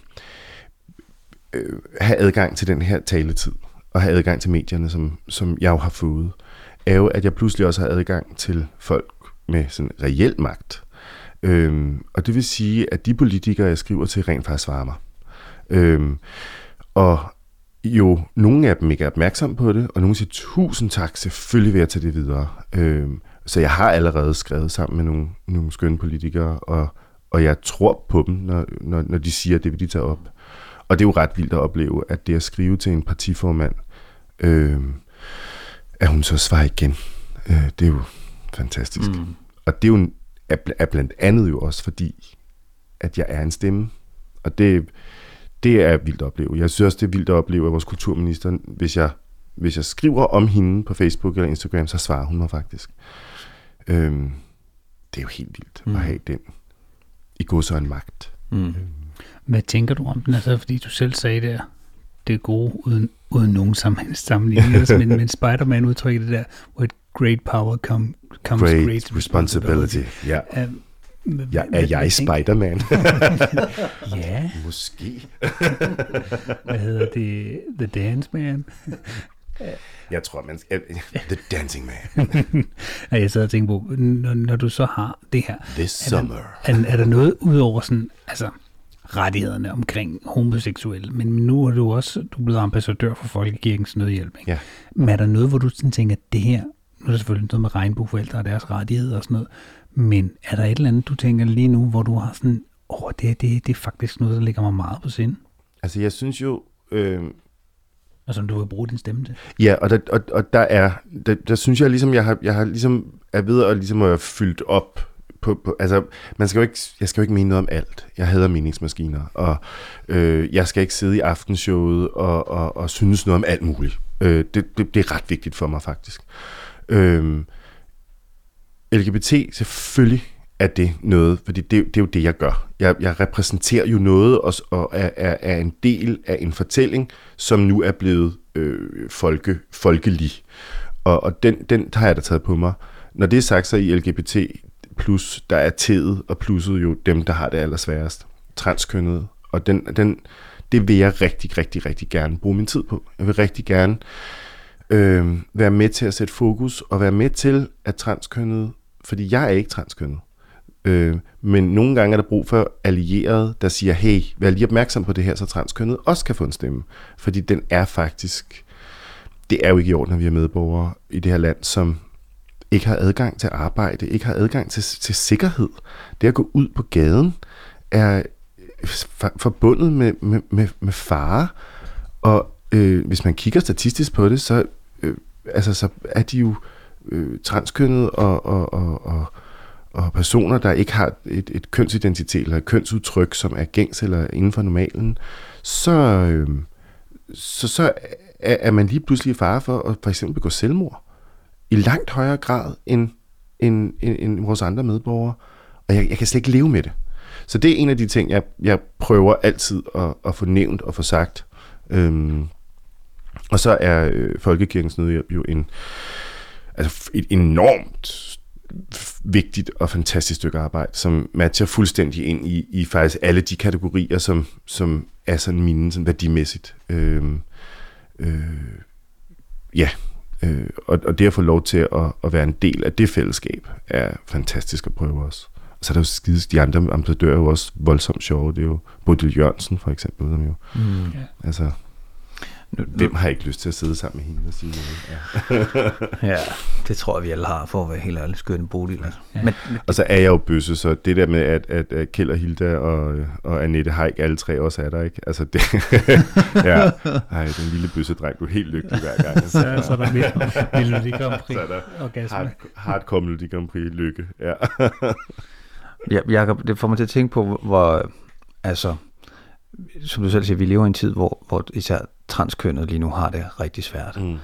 [SPEAKER 2] øh, have adgang til den her taletid, og have adgang til medierne, som, som jeg jo har fået, er jo, at jeg pludselig også har adgang til folk med sådan reel magt. Øhm, og det vil sige, at de politikere, jeg skriver til, rent faktisk svarer mig. Øhm, og jo nogle af dem ikke er opmærksom på det, og nogle siger, tusind tak, selvfølgelig vil jeg tage det videre. Øhm, så jeg har allerede skrevet sammen med nogle, nogle skønne politikere, og, og jeg tror på dem, når, når, når de siger, at det vil de tage op. Og det er jo ret vildt at opleve, at det at skrive til en partiformand, øhm, at hun så svarer igen. Øh, det er jo fantastisk. Mm. Og det er jo er, er blandt andet jo også fordi, at jeg er en stemme. Og det, det er vildt at opleve. Jeg synes også, det er vildt at opleve, at vores kulturminister, hvis jeg, hvis jeg skriver om hende på Facebook eller Instagram, så svarer hun mig faktisk. Øhm, det er jo helt vildt mm. at have den i god så en magt.
[SPEAKER 3] Mm.
[SPEAKER 1] Hvad tænker du om den? Altså, fordi du selv sagde der, det er gode uden, uden nogen sammen, sammenligning. Men, men Spider-Man udtrykker det der, with great power come, comes
[SPEAKER 2] Great,
[SPEAKER 1] great,
[SPEAKER 2] responsibility. Ja.
[SPEAKER 1] Um,
[SPEAKER 2] Ja, er jeg Spider-Man?
[SPEAKER 1] Ja,
[SPEAKER 2] Måske.
[SPEAKER 1] hvad hedder det? The Dance Man?
[SPEAKER 2] Jeg tror, man skal... The Dancing Man.
[SPEAKER 1] Ja, jeg sidder og tænker på, når, når du så har det her,
[SPEAKER 2] This
[SPEAKER 1] er
[SPEAKER 2] summer.
[SPEAKER 1] der, er, er der noget ud over sådan, altså rettighederne omkring homoseksuelle, men nu er du også du er blevet ambassadør for Folkekirkens Nødhjælp. Ikke?
[SPEAKER 2] Ja.
[SPEAKER 1] Men er der noget, hvor du sådan tænker, det her, nu er der selvfølgelig noget med regnbueforældre og deres rettigheder og sådan noget, men er der et eller andet, du tænker lige nu, hvor du har sådan, åh, det, det, det er faktisk noget, der ligger mig meget på sind,
[SPEAKER 2] Altså, jeg synes jo... Øh,
[SPEAKER 1] og som du vil bruge din stemme til?
[SPEAKER 2] Ja, og der, og, og der er, der, der synes jeg ligesom, jeg har, jeg har ligesom, er ved at ligesom at fyldt op på, på, altså, man skal jo ikke, jeg skal jo ikke mene noget om alt. Jeg hader meningsmaskiner, og øh, jeg skal ikke sidde i aftenshowet og, og, og synes noget om alt muligt. Øh, det, det, det er ret vigtigt for mig, faktisk. Øhm, LGBT, selvfølgelig er det noget, fordi det, det er jo det, jeg gør. Jeg, jeg repræsenterer jo noget og, og er, er, er en del af en fortælling, som nu er blevet øh, folke, folkelig. Og, og den, den har jeg da taget på mig. Når det er sagt, så i LGBT plus, der er tædet og plusset jo dem, der har det allersværest. Transkønnet. Og den, den, det vil jeg rigtig, rigtig, rigtig gerne bruge min tid på. Jeg vil rigtig gerne øh, øh, være med til at sætte fokus og være med til, at transkønnet, fordi jeg er ikke transkønnet, øh, men nogle gange er der brug for allierede, der siger, hey, vær lige opmærksom på det her, så transkønnet også kan få en stemme. Fordi den er faktisk, det er jo ikke i orden, at vi er medborgere i det her land, som ikke har adgang til arbejde, ikke har adgang til, til sikkerhed. Det at gå ud på gaden er forbundet med, med, med, med fare, og øh, hvis man kigger statistisk på det, så, altså, så er de jo øh, transkønnet og, og, og, og, og personer, der ikke har et, et kønsidentitet eller et kønsudtryk, som er gængs eller inden for normalen, så, øh, så, så er, er man lige pludselig i fare for at for eksempel begå selvmord i langt højere grad end, end, end, end vores andre medborgere. Og jeg, jeg kan slet ikke leve med det. Så det er en af de ting, jeg, jeg prøver altid at, at få nævnt og få sagt. Øhm, og så er øh, Folkekirkens Nødhjælp jo en, altså et enormt vigtigt og fantastisk stykke arbejde, som matcher fuldstændig ind i, i faktisk alle de kategorier, som, som er sådan mine sådan værdimæssigt. Øhm, øh, ja, øh, og, og det at få lov til at, at være en del af det fællesskab, er fantastisk at prøve også. Og så er der jo skide, de andre ambassadører er jo også voldsomt sjove. Det er jo Bodil Jørgensen for eksempel, som jo,
[SPEAKER 3] Mm.
[SPEAKER 1] Ja.
[SPEAKER 2] altså,
[SPEAKER 3] Nu,
[SPEAKER 2] hvem har ikke lyst til at sidde sammen med hende og sige noget? Ja.
[SPEAKER 3] Ja, det tror jeg, vi alle har, for at være helt ærlig. Skøn en Bodil, altså.
[SPEAKER 1] Ja.
[SPEAKER 3] Men, men
[SPEAKER 2] Og så er jeg jo bøsse, så det der med, at, at, at Kjeld og Hilda og, og Annette Haik, alle tre også er der, ikke? Altså det, ja, ej, den lille bøssedreng, du er helt lykkelig hver gang.
[SPEAKER 1] Så, så er der mere Melodi Grand Prix
[SPEAKER 2] Så er der
[SPEAKER 1] orgasme.
[SPEAKER 2] hard, hardcore Melodi Grand Prix lykke, ja.
[SPEAKER 3] Ja, Jacob, det får mig til at tænke på, hvor, altså, som du selv siger, vi lever i en tid, hvor, hvor især transkønnet lige nu har det rigtig svært.
[SPEAKER 2] Mm.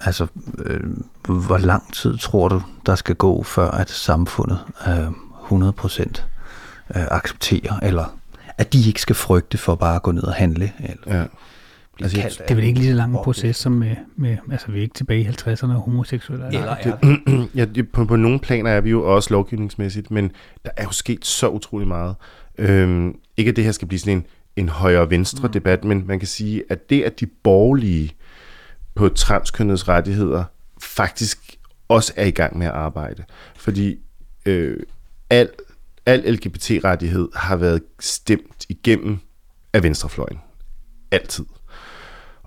[SPEAKER 3] Altså, øh, hvor lang tid tror du, der skal gå, før at samfundet øh, 100% øh, accepterer, eller at de ikke skal frygte for bare at gå ned og handle? Eller
[SPEAKER 2] ja. Altså,
[SPEAKER 3] kaldt
[SPEAKER 1] Det er vel ikke lige så lang en proces som med, med, altså vi er ikke tilbage i 50'erne og homoseksuelle.
[SPEAKER 3] Eller
[SPEAKER 1] Eller,
[SPEAKER 3] er
[SPEAKER 2] ja, det- på, på nogle planer er vi jo også lovgivningsmæssigt, men der er jo sket så utrolig meget. Øhm, ikke at det her skal blive sådan en, en højre-venstre mm. debat, men man kan sige, at det, at de borgerlige på transkønnets rettigheder faktisk også er i gang med at arbejde. Fordi øh, al, al LGBT-rettighed har været stemt igennem af venstrefløjen. Altid.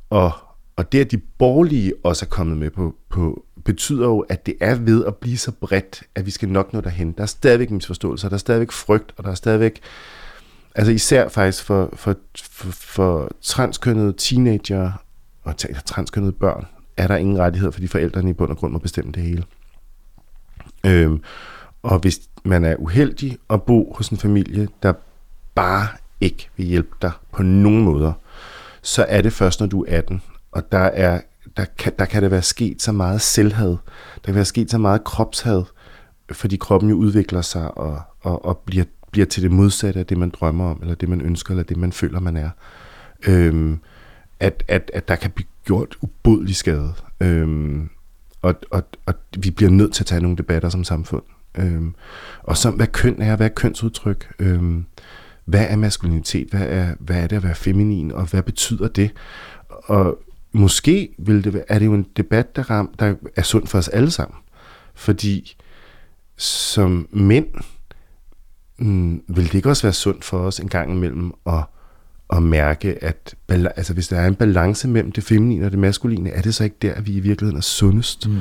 [SPEAKER 2] Og, og det, at de borgerlige også er kommet med på, på, betyder jo, at det er ved at blive så bredt, at vi skal nok nå derhen. Der er stadigvæk misforståelser, der er stadigvæk frygt, og der er stadigvæk, altså især faktisk for, for, for, for transkønnede teenager og transkønnede børn, er der ingen rettighed, fordi forældrene i bund og grund må bestemme det hele. Øhm, og hvis man er uheldig at bo hos en familie, der bare ikke vil hjælpe dig på nogen måder, så er det først, når du er 18. Og der, er, der, kan, der kan det være sket så meget selvhad. Der kan være sket så meget kropshad, fordi kroppen jo udvikler sig og, og, og bliver, bliver til det modsatte af det, man drømmer om, eller det, man ønsker, eller det, man føler, man er. Øhm, at, at, at der kan blive gjort ubodelig skade. Øhm, og, og, og vi bliver nødt til at tage nogle debatter som samfund. Øhm, og så, hvad køn er, hvad er kønsudtryk? Øhm, hvad er maskulinitet? Hvad er, hvad er det at være feminin? Og hvad betyder det? Og måske vil det være, er det jo en debat, der, ram, der er sund for os alle sammen. Fordi som mænd mm, vil det ikke også være sundt for os en gang imellem at, at mærke, at altså, hvis der er en balance mellem det feminine og det maskuline, er det så ikke der, at vi i virkeligheden er sundest? Mm.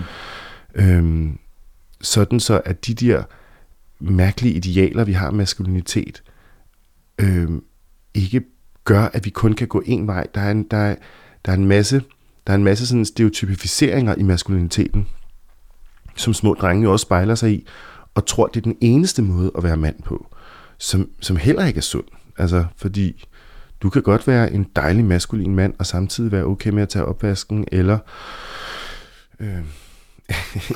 [SPEAKER 2] Øhm, sådan så, at de der mærkelige idealer, vi har af maskulinitet, øhm, ikke gør, at vi kun kan gå en vej. Der er en, der er, der er en masse, der er en masse sådan stereotypificeringer i maskuliniteten, som små drenge jo også spejler sig i, og tror, det er den eneste måde at være mand på, som, som heller ikke er sund. Altså, fordi du kan godt være en dejlig maskulin mand, og samtidig være okay med at tage opvasken, eller... Øh,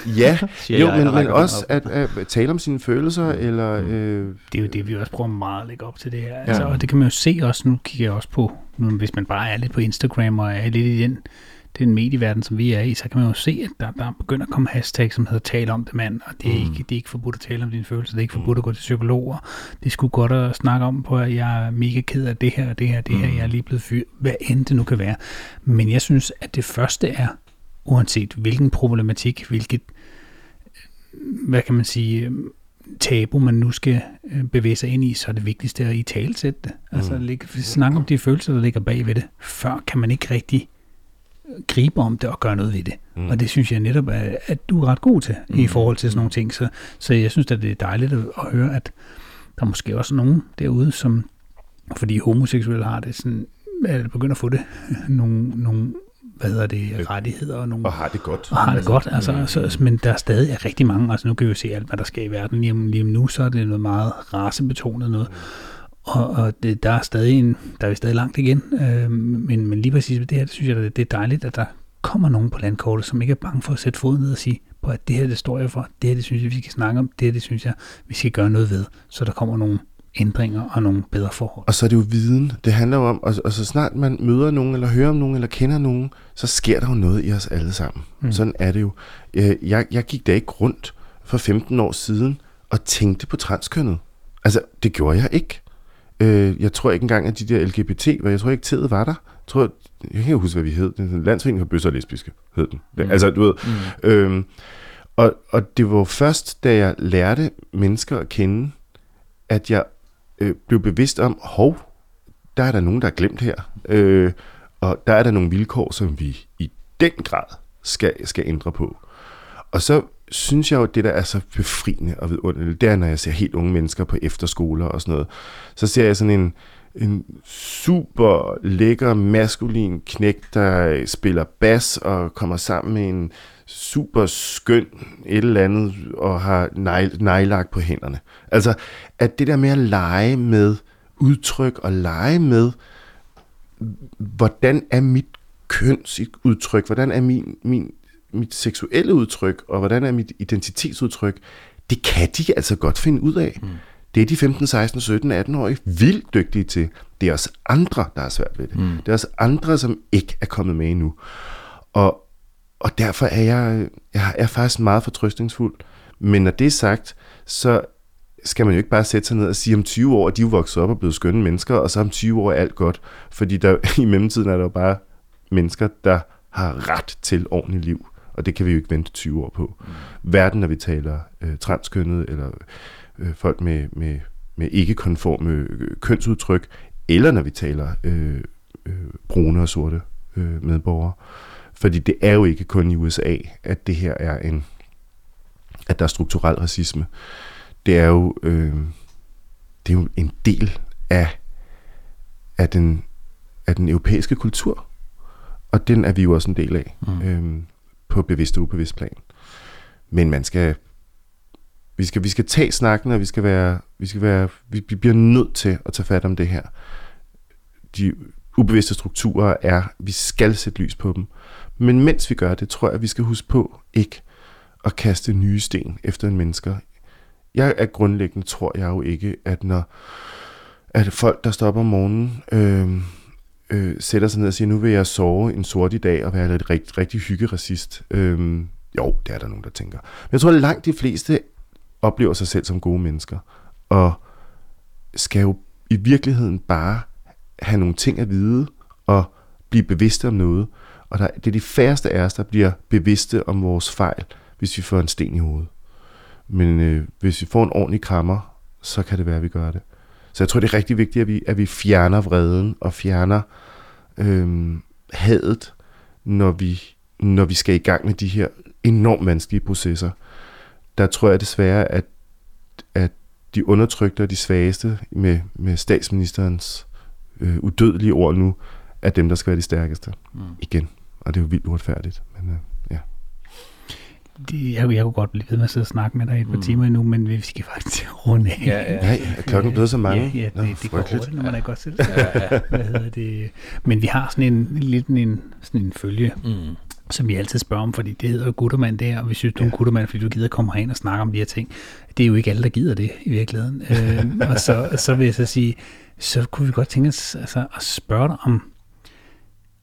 [SPEAKER 2] ja, jo, men, men også at, at, tale om sine følelser, mm. eller... Mm. Øh,
[SPEAKER 1] det er jo det, vi også prøver meget at lægge op til det her. Altså, ja. Og det kan man jo se også, nu kigger jeg også på, nu, hvis man bare er lidt på Instagram, og er lidt i den den medieverden, som vi er i, så kan man jo se, at der, der begynder at komme hashtag, som hedder tale om det mand, og det er, mm. ikke, det er ikke forbudt at tale om dine følelser, det er ikke forbudt at gå til psykologer, det skulle godt at snakke om på, at jeg er mega ked af det her, det her, det her, mm. jeg er lige blevet fyret, hvad end det nu kan være. Men jeg synes, at det første er, uanset hvilken problematik, hvilket, hvad kan man sige, tabu, man nu skal øh, bevæge sig ind i, så er det vigtigste at i talsætte det. Altså mm. snakke om de følelser, der ligger bag ved det. Før kan man ikke rigtig gribe om det og gøre noget ved det. Mm. Og det synes jeg netop, at, at du er ret god til mm. i forhold til sådan nogle ting. Så, så jeg synes, at det er dejligt at, at høre, at der er måske også nogen derude, som, fordi homoseksuelle har det sådan, at begynder at få det, nogle, nogle hvad hedder det, rettigheder. Og, nogle,
[SPEAKER 2] og har det godt.
[SPEAKER 1] Og har det godt, altså, mm. altså, men der er stadig er rigtig mange, altså nu kan vi jo se alt, hvad der sker i verden lige, lige nu, så er det noget meget racebetonet noget. Mm og, og det, der er stadig en, der er stadig langt igen, øh, men, men lige præcis med det her, det synes jeg, det, det er dejligt, at der kommer nogen på landkortet, som ikke er bange for at sætte foden ned og sige, på at det her, det står jeg for, det her, det synes jeg, vi skal snakke om, det her, det synes jeg, vi skal gøre noget ved, så der kommer nogle ændringer og nogle bedre forhold.
[SPEAKER 2] Og så er det jo viden. Det handler jo om, og, og så snart man møder nogen, eller hører om nogen, eller kender nogen, så sker der jo noget i os alle sammen. Mm. Sådan er det jo. Øh, jeg, jeg gik da ikke rundt for 15 år siden og tænkte på transkønnet. Altså, det gjorde jeg ikke. Øh, jeg tror ikke engang, at de der LGBT, hvor jeg tror ikke, tædet var der. Jeg tror, jeg kan ikke huske, hvad vi hed. Er Landsforening for bøsser og lesbiske, hed den. Mm. Altså, du ved. Mm. Øhm, og, og det var først, da jeg lærte mennesker at kende, at jeg øh, blev bevidst om, hov, der er der nogen, der er glemt her. Øh, og der er der nogle vilkår, som vi i den grad skal, skal ændre på. Og så synes jeg jo, det der er så befriende og vidunderligt, det er, når jeg ser helt unge mennesker på efterskoler og sådan noget. Så ser jeg sådan en, en super lækker maskulin knæk, der spiller bas og kommer sammen med en super skøn et eller andet og har nejlagt på hænderne. Altså, at det der med at lege med udtryk og lege med, hvordan er mit kønsudtryk, hvordan er min, min mit seksuelle udtryk, og hvordan er mit identitetsudtryk, det kan de altså godt finde ud af. Mm. Det er de 15, 16, 17, 18-årige vildt dygtige til. Det er også andre, der er svært ved det. Mm. Det er også andre, som ikke er kommet med endnu. Og, og derfor er jeg, jeg er faktisk meget fortrøstningsfuld. Men når det er sagt, så skal man jo ikke bare sætte sig ned og sige, om 20 år, de er vokset op og blevet skønne mennesker, og så om 20 år er alt godt. Fordi der, i mellemtiden er der jo bare mennesker, der har ret til ordentligt liv og det kan vi jo ikke vente 20 år på. Mm. Verden, når vi taler øh, transkønnet, eller øh, folk med, med, med ikke-konforme øh, kønsudtryk, eller når vi taler øh, øh, brune og sorte øh, medborgere. Fordi det er jo ikke kun i USA, at det her er en, at der er strukturel racisme. Det er jo, øh, det er jo en del af, af, den, af den europæiske kultur. Og den er vi jo også en del af. Mm. Øh, på bevidst og ubevidst plan. Men man skal, vi skal, vi skal tage snakken, og vi skal være, vi skal være, vi bliver nødt til at tage fat om det her. De ubevidste strukturer er, vi skal sætte lys på dem. Men mens vi gør det, tror jeg, at vi skal huske på ikke at kaste nye sten efter en mennesker. Jeg er grundlæggende, tror jeg jo ikke, at når at folk, der står om morgenen, øh, øh, sætter sig ned og siger, nu vil jeg sove en sort i dag og være lidt rigtig, rigtig hyggeracist. Øh, jo, det er der nogen, der tænker. Men jeg tror, at langt de fleste oplever sig selv som gode mennesker, og skal jo i virkeligheden bare have nogle ting at vide, og blive bevidste om noget. Og der, det er de færreste af os, der bliver bevidste om vores fejl, hvis vi får en sten i hovedet. Men øh, hvis vi får en ordentlig krammer, så kan det være, at vi gør det. Så jeg tror, det er rigtig vigtigt, at vi, at vi fjerner vreden og fjerner øh, hadet, når vi, når vi skal i gang med de her enormt vanskelige processer. Der tror jeg desværre, at, at de undertrykte og de svageste med, med statsministerens øh, udødelige ord nu, er dem, der skal være de stærkeste. Mm. Igen. Og det er jo vildt uretfærdigt. Ja.
[SPEAKER 1] Det, jeg, jeg kunne godt blive ved med at sidde og snakke med dig i et par mm. timer endnu, men vi skal faktisk runde af.
[SPEAKER 2] Ja, ja. Nej, er klokken blevet så mange?
[SPEAKER 1] Ja, ja det, Nå, det går hurtigt, når man er godt selv. ja, ja. Hvad hedder det? Men vi har sådan en, lidt en, sådan en følge, mm. som vi altid spørger om, fordi det hedder Guttermand der, og vi synes, du er en Guttermand, fordi du gider komme herind og snakke om de her ting. Det er jo ikke alle, der gider det i virkeligheden. øh, og så, så vil jeg så sige, så kunne vi godt tænke os altså, at spørge dig om,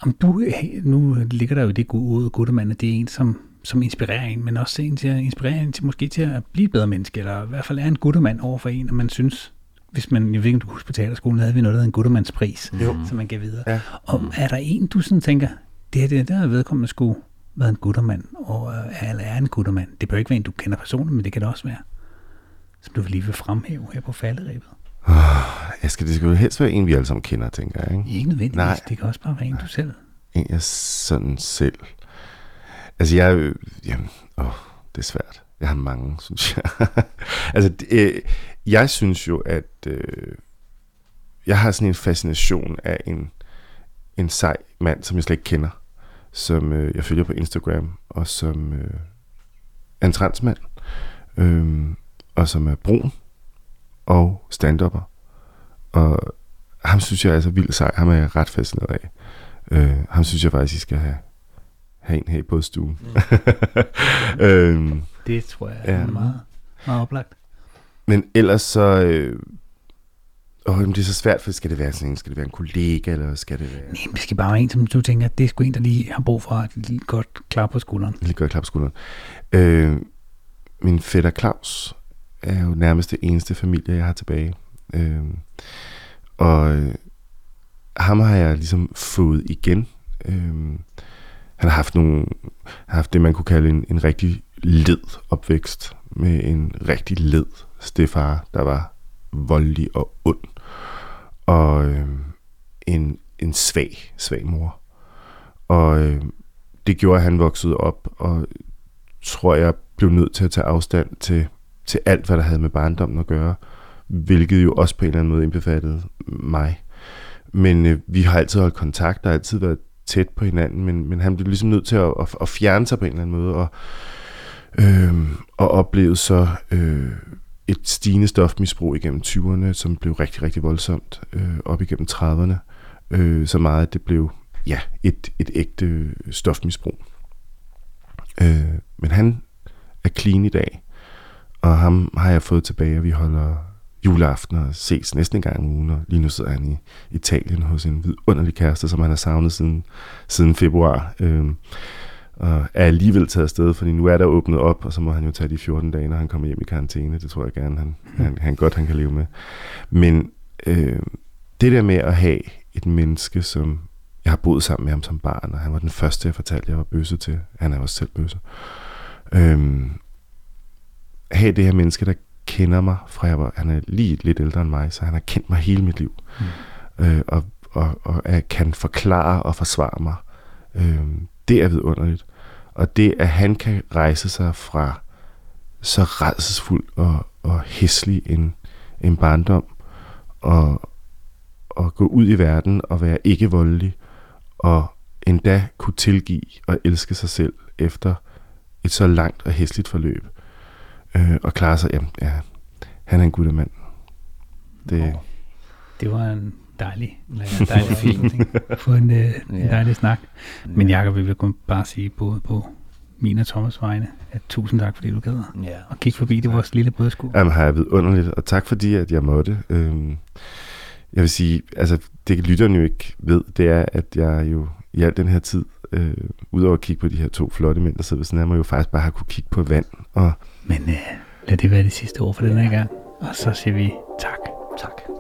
[SPEAKER 1] om du, nu ligger der jo det gode Guttermand, at det er en, som som inspirerer en, men også en til at inspirere en til måske til at blive et bedre menneske, eller i hvert fald er en guttermand over for en, og man synes, hvis man, jeg ved ikke, om du husker på teaterskolen, havde vi noget, der hedder en guttermandspris, jo. som man gav videre. Ja. Og er der en, du sådan tænker, det her, det, der er vedkommende skulle være en guttermand, og, øh, eller er en guttermand. Det bør ikke være en, du kender personen, men det kan det også være. Som du vil lige vil fremhæve her på falderæbet.
[SPEAKER 2] Oh, jeg skal, det skal jo helst være en, vi alle sammen kender, tænker jeg. Ikke,
[SPEAKER 1] ikke nødvendigvis. Nej. Det kan også bare være en, du selv.
[SPEAKER 2] En, jeg sådan selv Altså jeg, øh, jamen, åh, det er svært. Jeg har mange, synes jeg. altså, øh, jeg synes jo, at øh, jeg har sådan en fascination af en, en sej mand, som jeg slet ikke kender, som øh, jeg følger på Instagram, og som øh, er en transmand, øh, og som er brun og stand-upper. Og ham synes jeg er altså vildt sej. Ham er jeg ret fascineret af. Øh, ham synes jeg faktisk, I skal have have en her i bådstuen.
[SPEAKER 1] Mm. øhm, det tror jeg er ja. meget, meget oplagt.
[SPEAKER 2] Men ellers så... Øh, Åh, det er så svært, for skal det være sådan en, skal det være en kollega, eller skal det være...
[SPEAKER 1] Nej, det skal bare være en, som du tænker, det er sgu en, der lige har brug for et lige godt klap på skulderen.
[SPEAKER 2] Lige godt klap på skulderen. Øh, min fætter Claus er jo nærmest det eneste familie, jeg har tilbage. Øh, og øh, ham har jeg ligesom fået igen. Øh, han har haft, nogle, haft det, man kunne kalde en, en rigtig led opvækst med en rigtig led stefar, der var voldelig og ond. Og øh, en, en svag, svag mor. Og øh, det gjorde, at han voksede op, og tror jeg blev nødt til at tage afstand til, til alt, hvad der havde med barndommen at gøre, hvilket jo også på en eller anden måde indbefattede mig. Men øh, vi har altid holdt kontakt, der har altid været tæt på hinanden, men, men han blev ligesom nødt til at, at, at fjerne sig på en eller anden måde, og, øh, og oplevede så øh, et stigende stofmisbrug igennem 20'erne, som blev rigtig, rigtig voldsomt øh, op igennem 30'erne, øh, så meget, at det blev ja, et, et ægte stofmisbrug. Øh, men han er clean i dag, og ham har jeg fået tilbage, og vi holder juleaften og ses næsten en gang om ugen, og lige nu sidder han i Italien hos en vidunderlig kæreste, som han har savnet siden, siden februar. Øhm, og er alligevel taget afsted, fordi nu er der åbnet op, og så må han jo tage de 14 dage, når han kommer hjem i karantæne. Det tror jeg gerne, han, han, han godt han kan leve med. Men øh, det der med at have et menneske, som jeg har boet sammen med ham som barn, og han var den første, jeg fortalte, jeg var bøsse til. Han er også selv bøsse. Øh, have det her menneske, der kender mig fra jeg var, han er lige lidt ældre end mig, så han har kendt mig hele mit liv. Mm. Øh, og, og, og jeg kan forklare og forsvare mig. Øh, det er vidunderligt. Og det, at han kan rejse sig fra så redselsfuld og, og hæslig en, en barndom, og, og gå ud i verden og være ikke voldelig, og endda kunne tilgive og elske sig selv efter et så langt og hæsligt forløb øh, og klare sig. Jamen, ja, han er en guttermand.
[SPEAKER 1] Det, det var en dejlig, dejlig fin for en, øh, en dejlig snak. Men Jacob, vi vil kun bare sige både på min og Thomas vegne, at tusind tak, fordi du gad ja. og kigge forbi det vores lille bådsko.
[SPEAKER 2] Jamen, har jeg vidunderligt, og tak fordi, at jeg måtte. Øhm, jeg vil sige, altså det lytterne jo ikke ved, det er, at jeg jo i al den her tid, øh, udover at kigge på de her to flotte mænd, der sidder ved siden af mig, jo faktisk bare har kunne kigge på vand og
[SPEAKER 1] men øh, lad det være det sidste ord for den her gang. Og så siger vi tak. Tak.